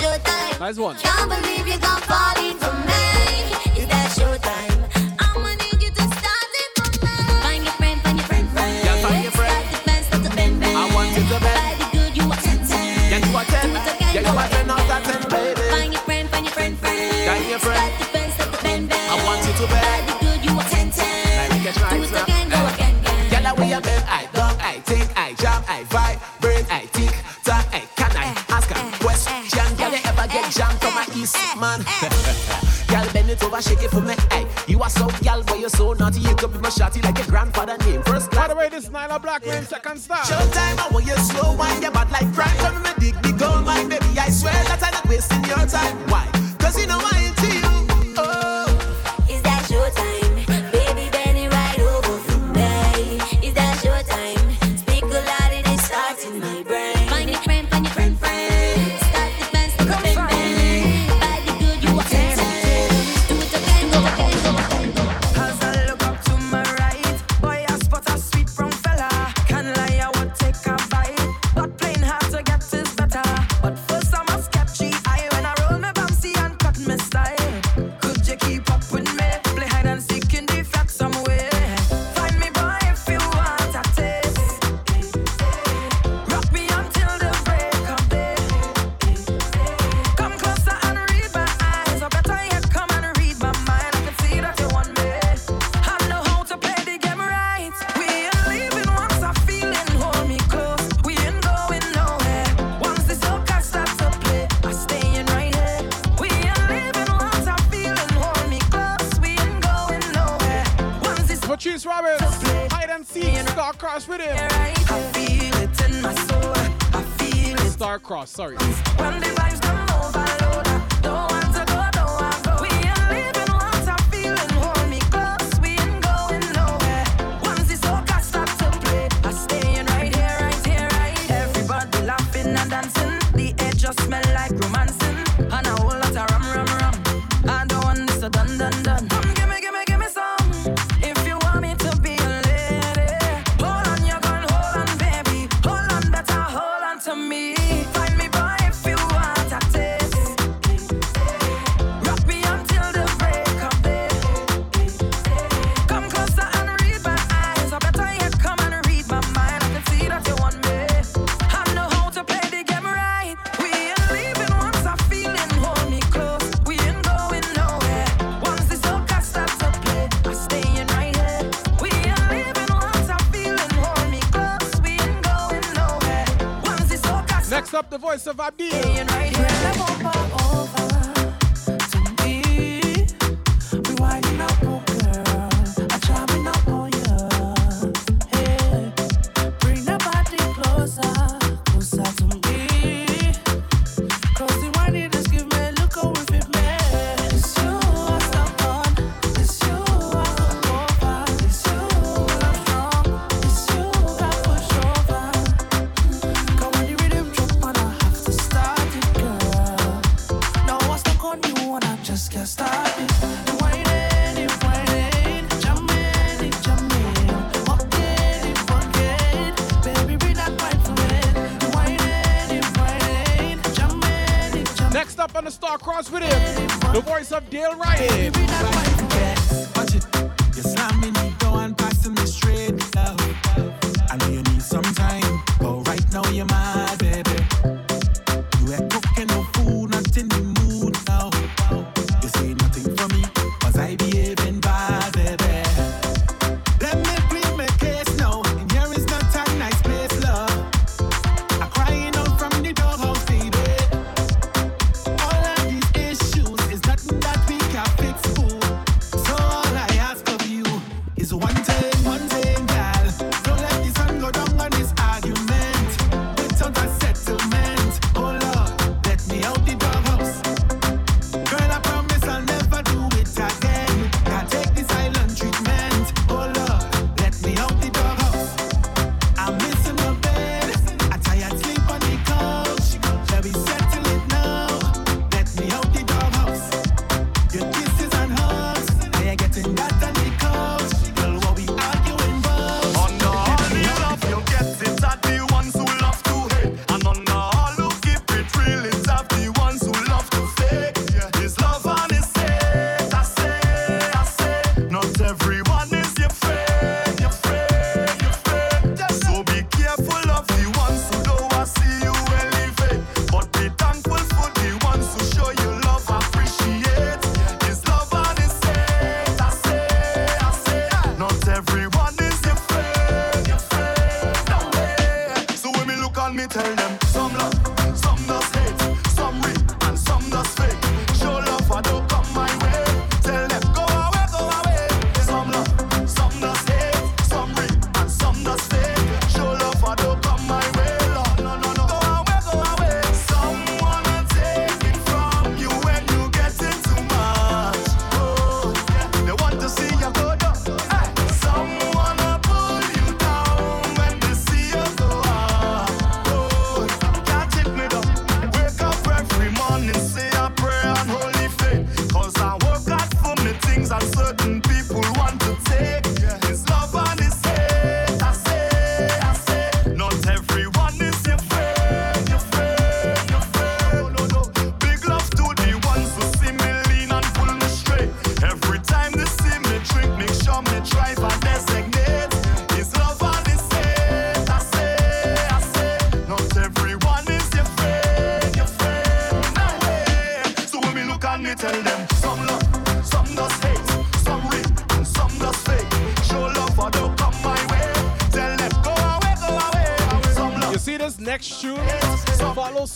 Your? Nice one. Can't believe you're for me. Is that your time? You ten. dark when second star. Showtime, I want you slow, wind your butt like crime. Show me my dick, be gone, like baby. I swear that I'm not wasting your time. Cross. Sorry. ça The voice of Dale Ryan.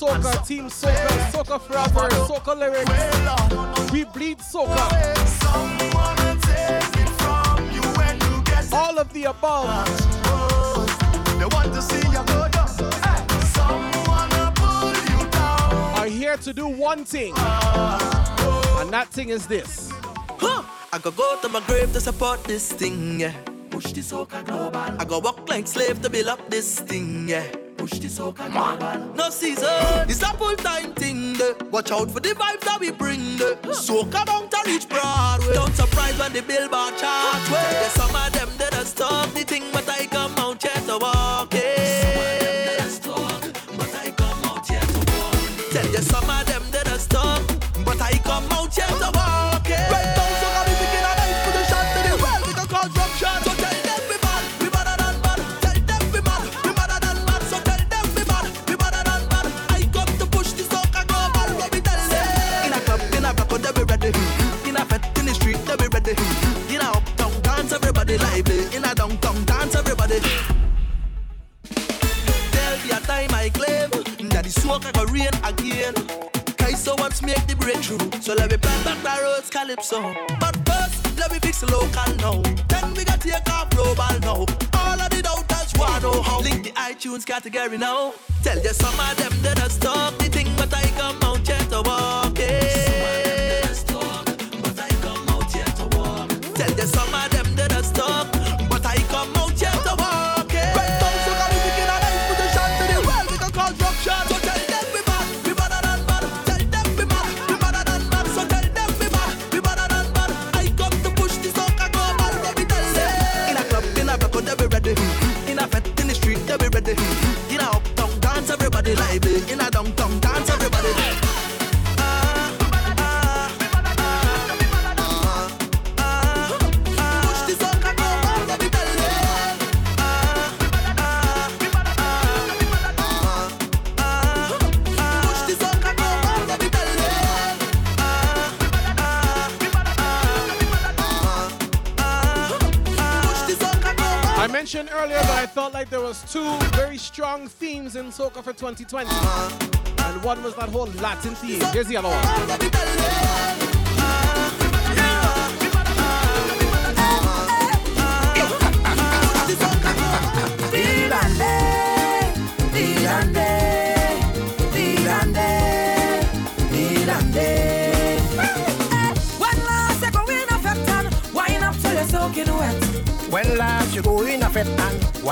soca, team soca, soca forever, soca lyrics. Uh, we bleed soca. All of the above. Oh, they want to see you go here to do one thing, oh. and that thing is this. Huh. I go go to my grave to support this thing, yeah. Push this soca global. I go walk like slave to build up this thing, yeah soca global. No season, it's a full time thing. Watch out for the vibes that we bring. So come on to reach Broadway. Don't surprise when the billboard chart. Well, some of them that are stuff, the thing, but so. But first, let me fix local now. Then we got take off global now. All of the doubters wanna know how. Link the iTunes category now. Tell you some of them that are stuck. Soca for 2020. And one was that whole Latin theme. Here's the other one.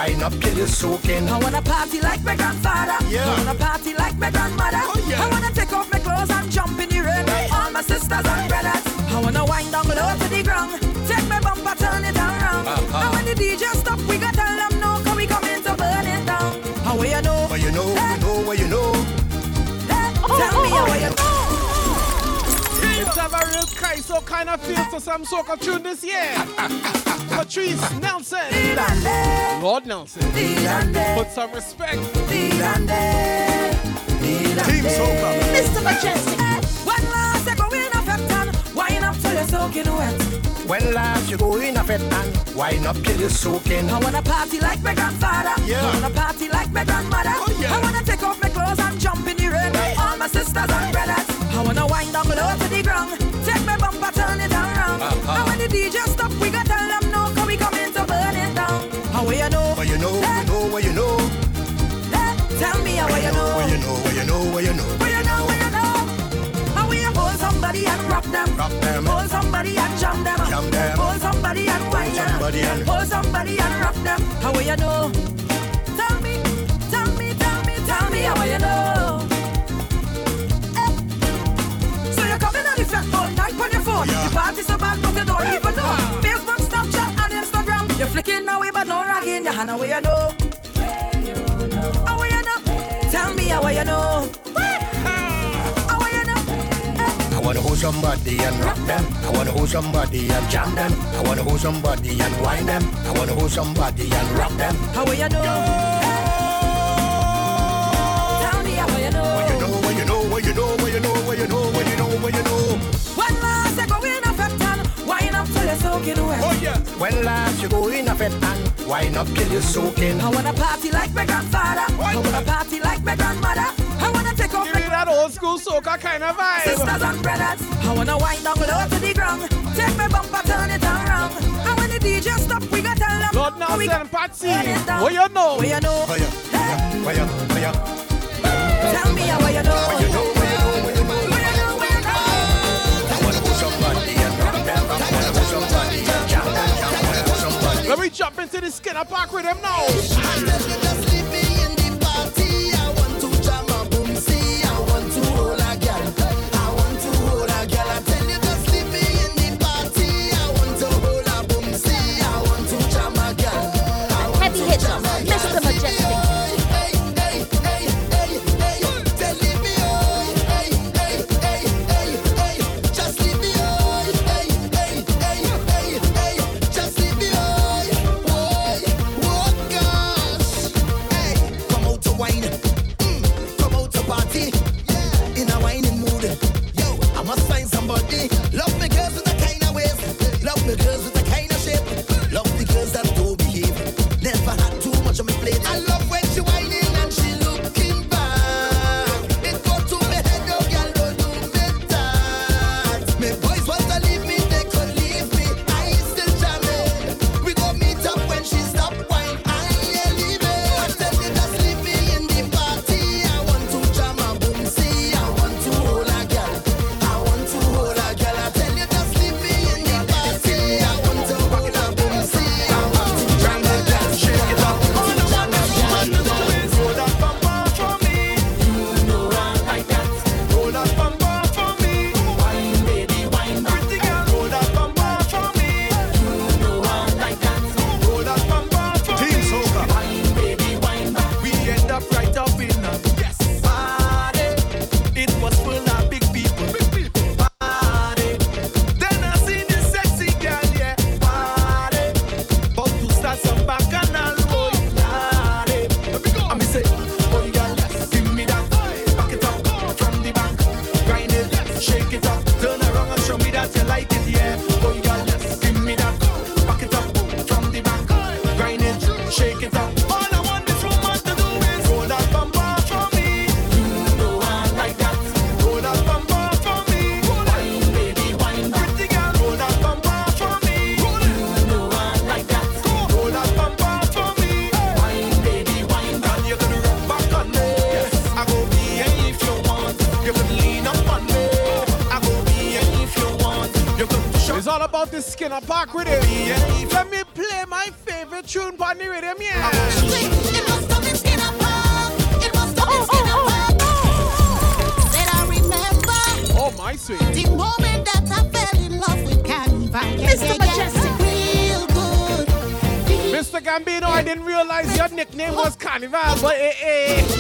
Wind up till you're soaking. I wanna party like my grandfather. Yeah. I wanna party like my grandmother. Oh, yeah. I wanna take off my clothes and jump in the rain. All my sisters and brothers. I wanna wind down low to the ground. Take my bumper, turn it around. Uh-huh. And when the DJ stop, we gotta tell them no, cause we coming to burn it down. How will you know? Well, you know, you know, well, you know. Tell me how will you know? It's have a real Kaiso kind of feel to some soca tune this year. (laughs) Patrice Nelson. Lord Nelson. Put some respect. Team Soca. Mr. Mejustik. When last you go in a fit and wind up till you're soaking wet. When last you go in a fit and wind up till you're soaking. I wanna party like my grandfather. Yeah. I wanna party like my grandmother. Oh, yeah. I wanna take off my clothes and jump in the rain. All my sisters and brothers. I wanna wind down low to the ground. Jam them. Jam them. Hold somebody and wind them. somebody and- Hold somebody and rock them. How will you know? Tell me, tell me, tell me, tell me how will you know? Eh. So you're coming on the flat all night on your phone. The party so bad, but you don't even know. Facebook, Snapchat, and Instagram. You're flicking away, but no ragging your hand. How will you know? How will you know? Tell me how will you know? I wanna hold somebody and rock them. I wanna hold somebody and jam them. I wanna hold somebody and wind them. I wanna hold somebody and rock them. How will you know? Tell me how will you know? Well, you know, well, you know, well, you know, well, you know, you know, well, you know, you know. When last you go in a fit and wind up till you're soaking wet. Oh yeah. When last you go in a fit and wind up till you're soaking. I wanna party like my grandfather. I wanna party like my grandmother. That old school soca kind of vibe. sisters and brothers. I wanna wind down low to the ground. Take my bumper, turn it around. And when the DJ stop, we gotta tell them. Lord how we Nelson and Patsy. burn. What you know? What you know? Well, you, well, you, well, you. Tell me how what you know. What you what. Let me jump into the Skinner Park with them now. Skinner Park with it. Yeah. Let me play my favorite tune on the rhythm, yeah. Oh, oh, oh. It was I remember. Oh, my sweet. The moment that I fell in love with Canva. Yeah, Mr. Yeah, Mejustik. Real good. Mr. Gambino, I didn't realize your nickname was Carnival, but eh, eh.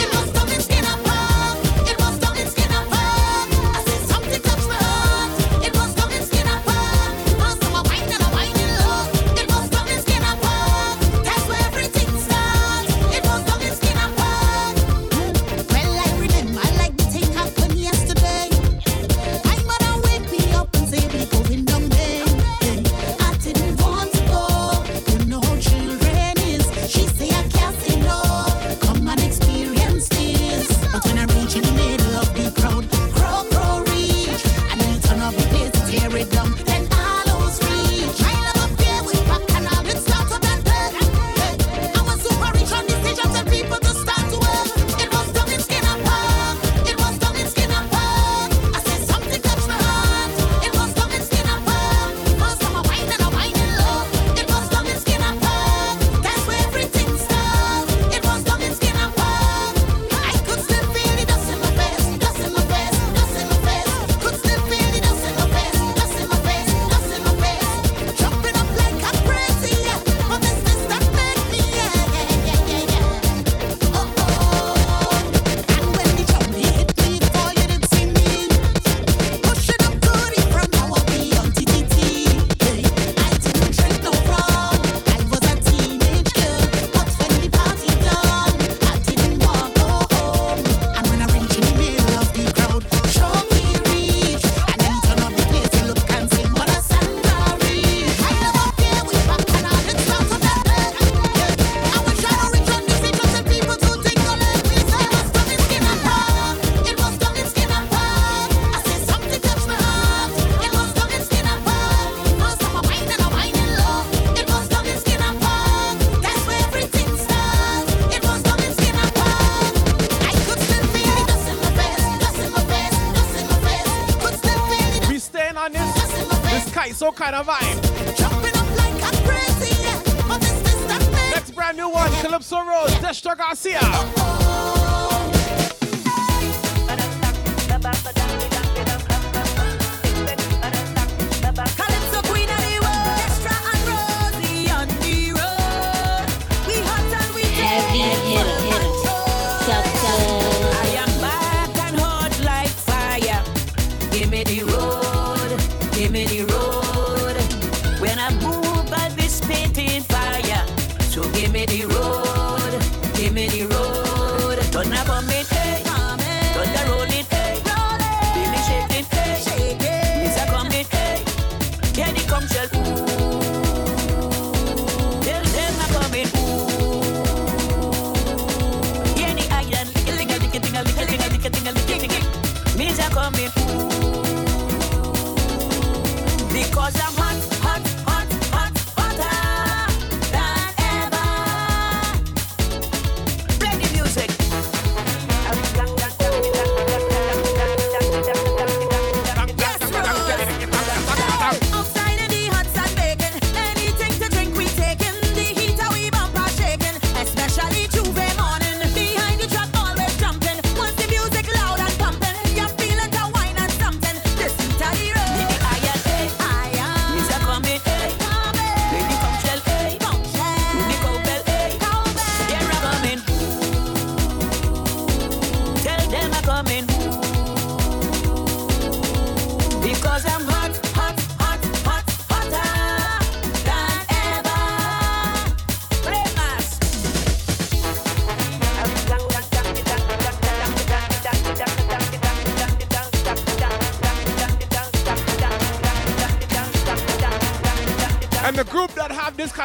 meu cara vai.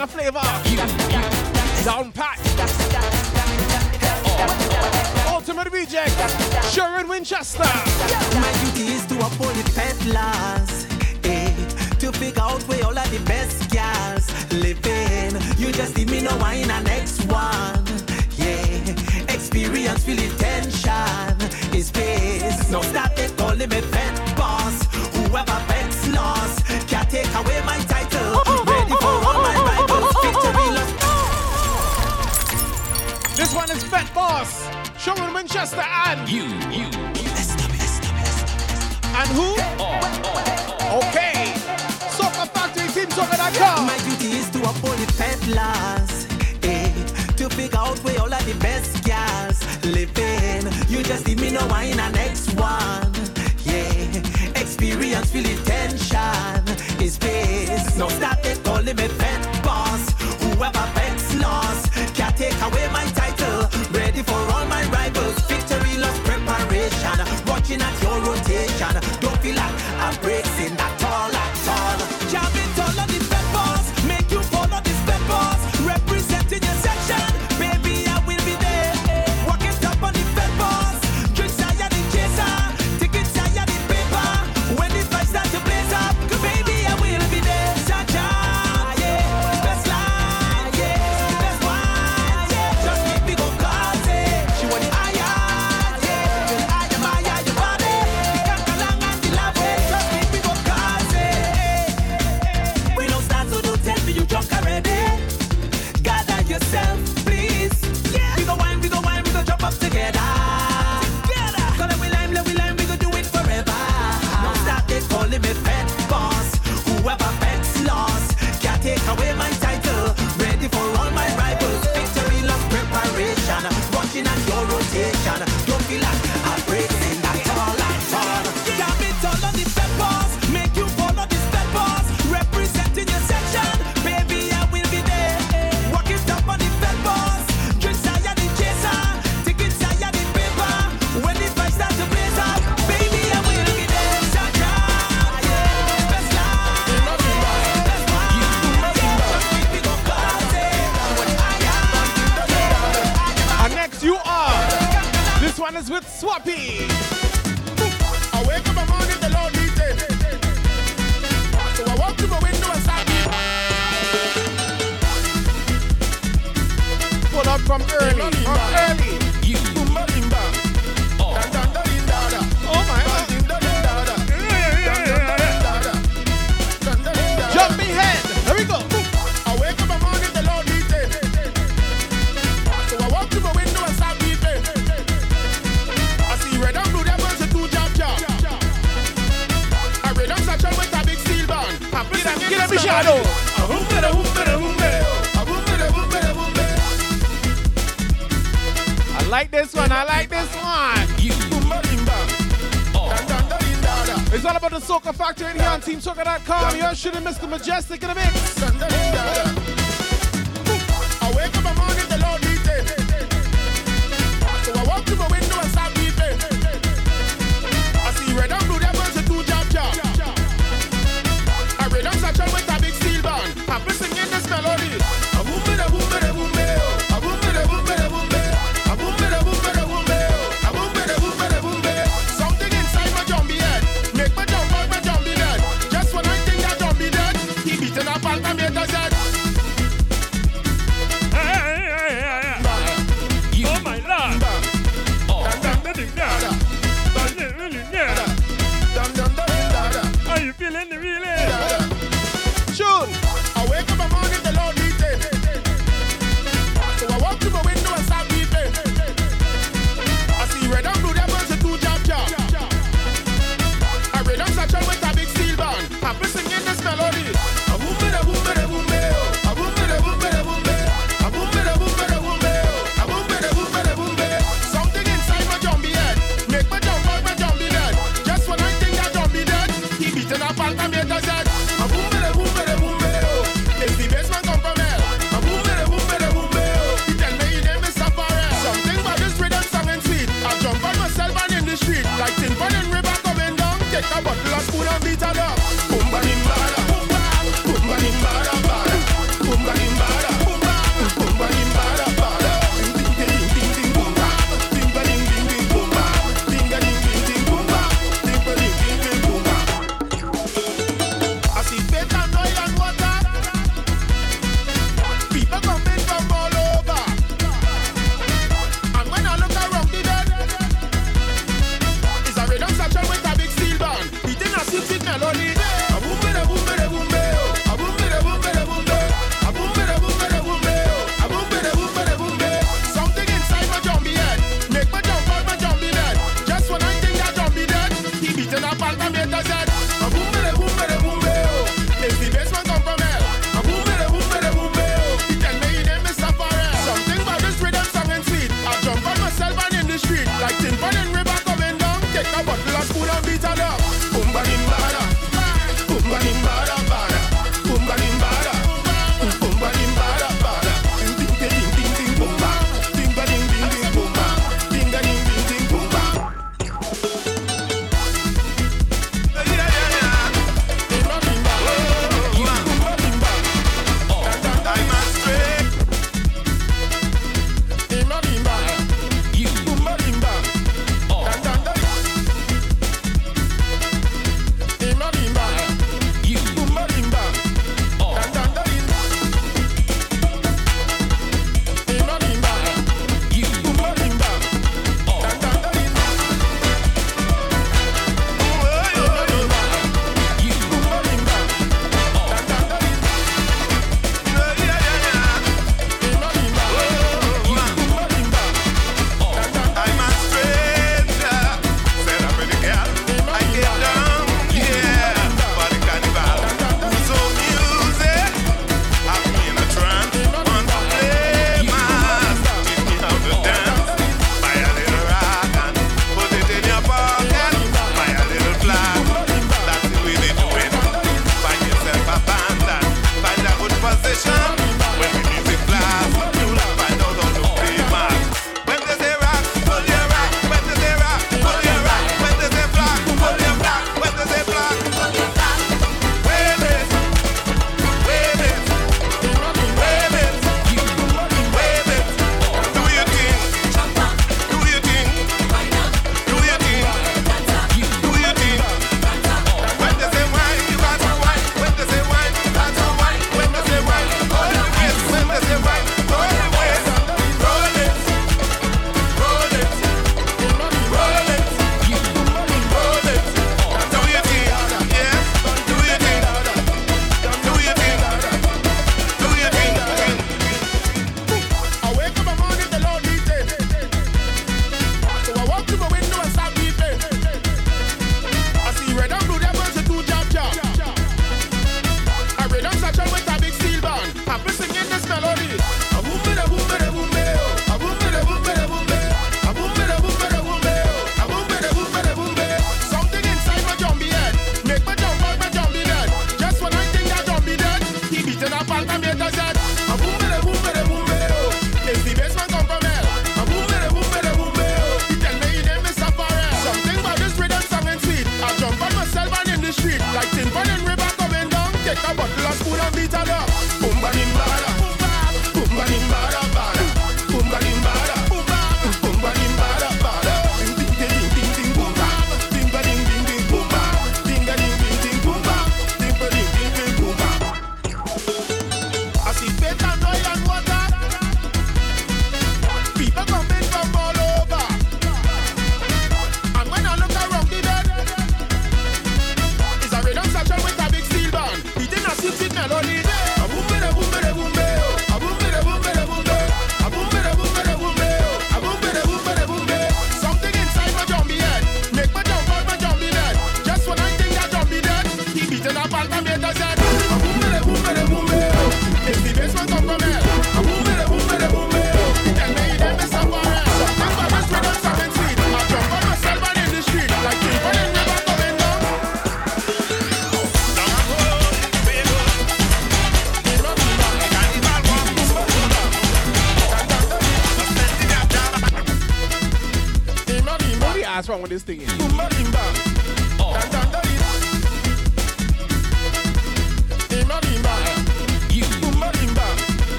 kind of flavor. all about the Soca factor and here on TeamSoca.com. You shouldn't miss the Mejustik in the mix.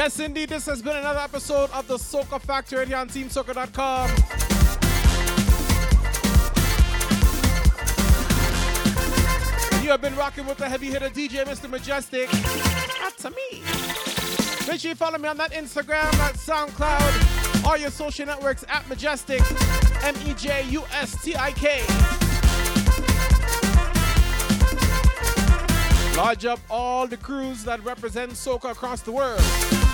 Yes, indeed, this has been another episode of the Soca Factory here on TeamSoca.com. You have been rocking with the heavy hitter DJ, Mr. Mejustik. That's a me. Make sure you follow me on that Instagram, that SoundCloud, all your social networks at Mejustik, M E J U S T I K. Lodge up all the crews that represent soca across the world.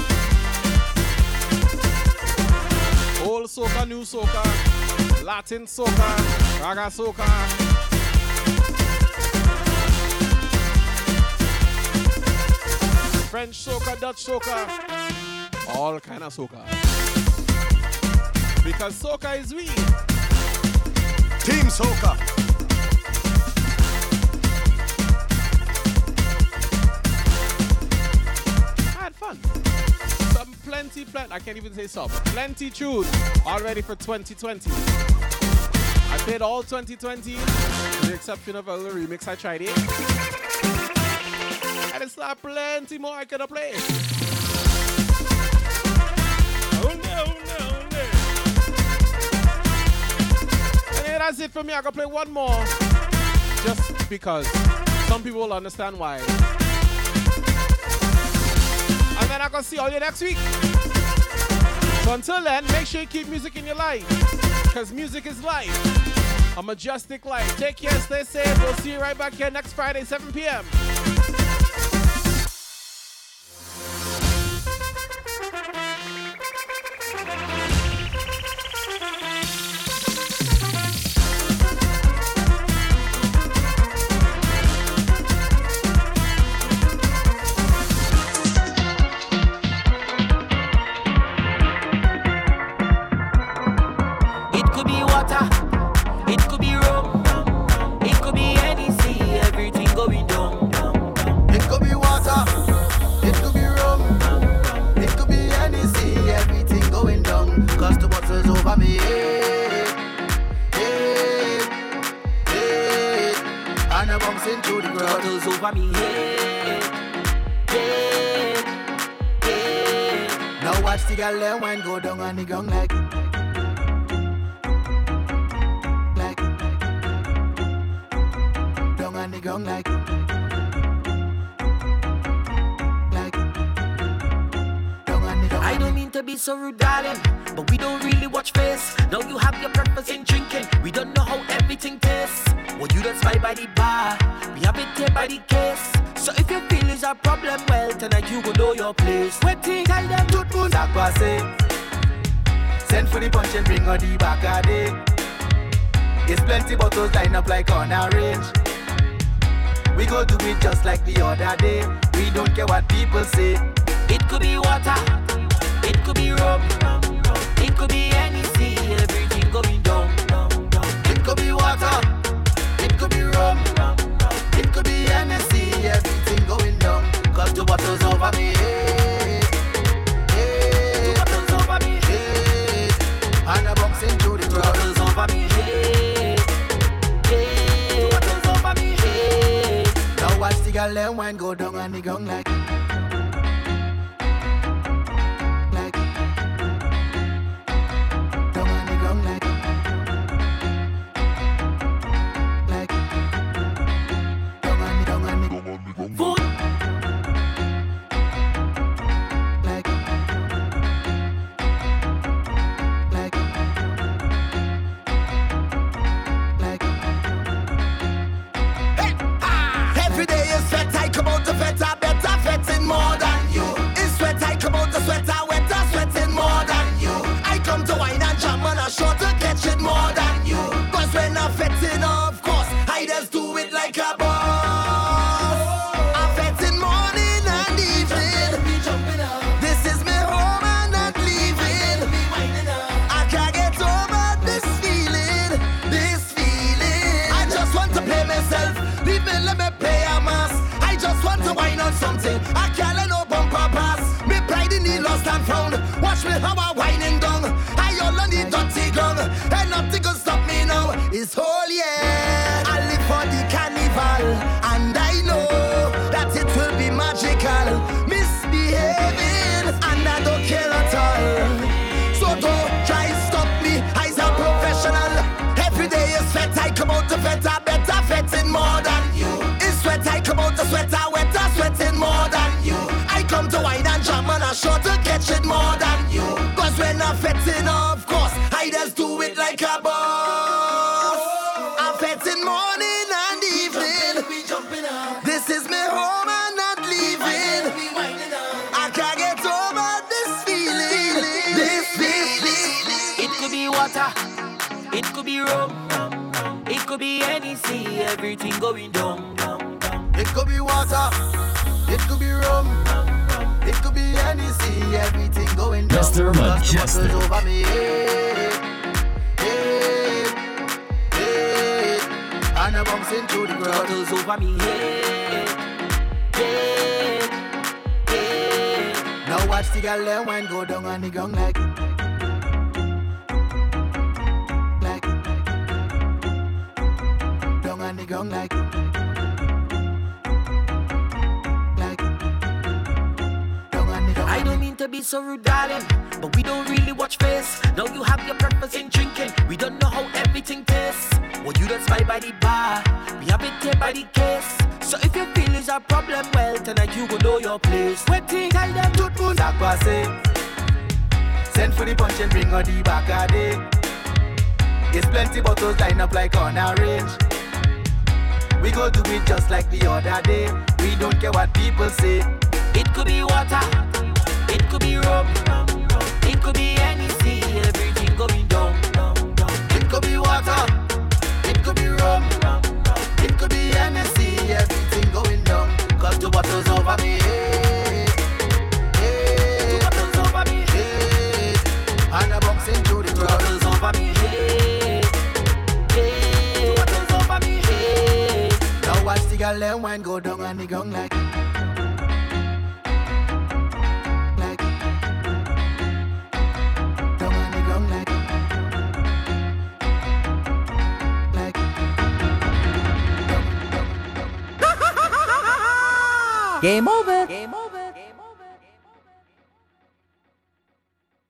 Old soca, new soca, Latin soca, raga soca. French soca, Dutch soca, all kind of soca. Because soca is we. Team soca. plenty, plenty, I can't even say some, plenty tunes already for 2020. I played all 2020, with the exception of a little remix I tried it. And it's not plenty more I could have played. Oh no, oh, no. Oh, that's it for me. I gotta play one more. Just because some people will understand why and I'm gonna see all you next week. So until then, make sure you keep music in your life. Because music is life. A majestic life. Take care, stay safe. We'll see you right back here next Friday, 7 p.m.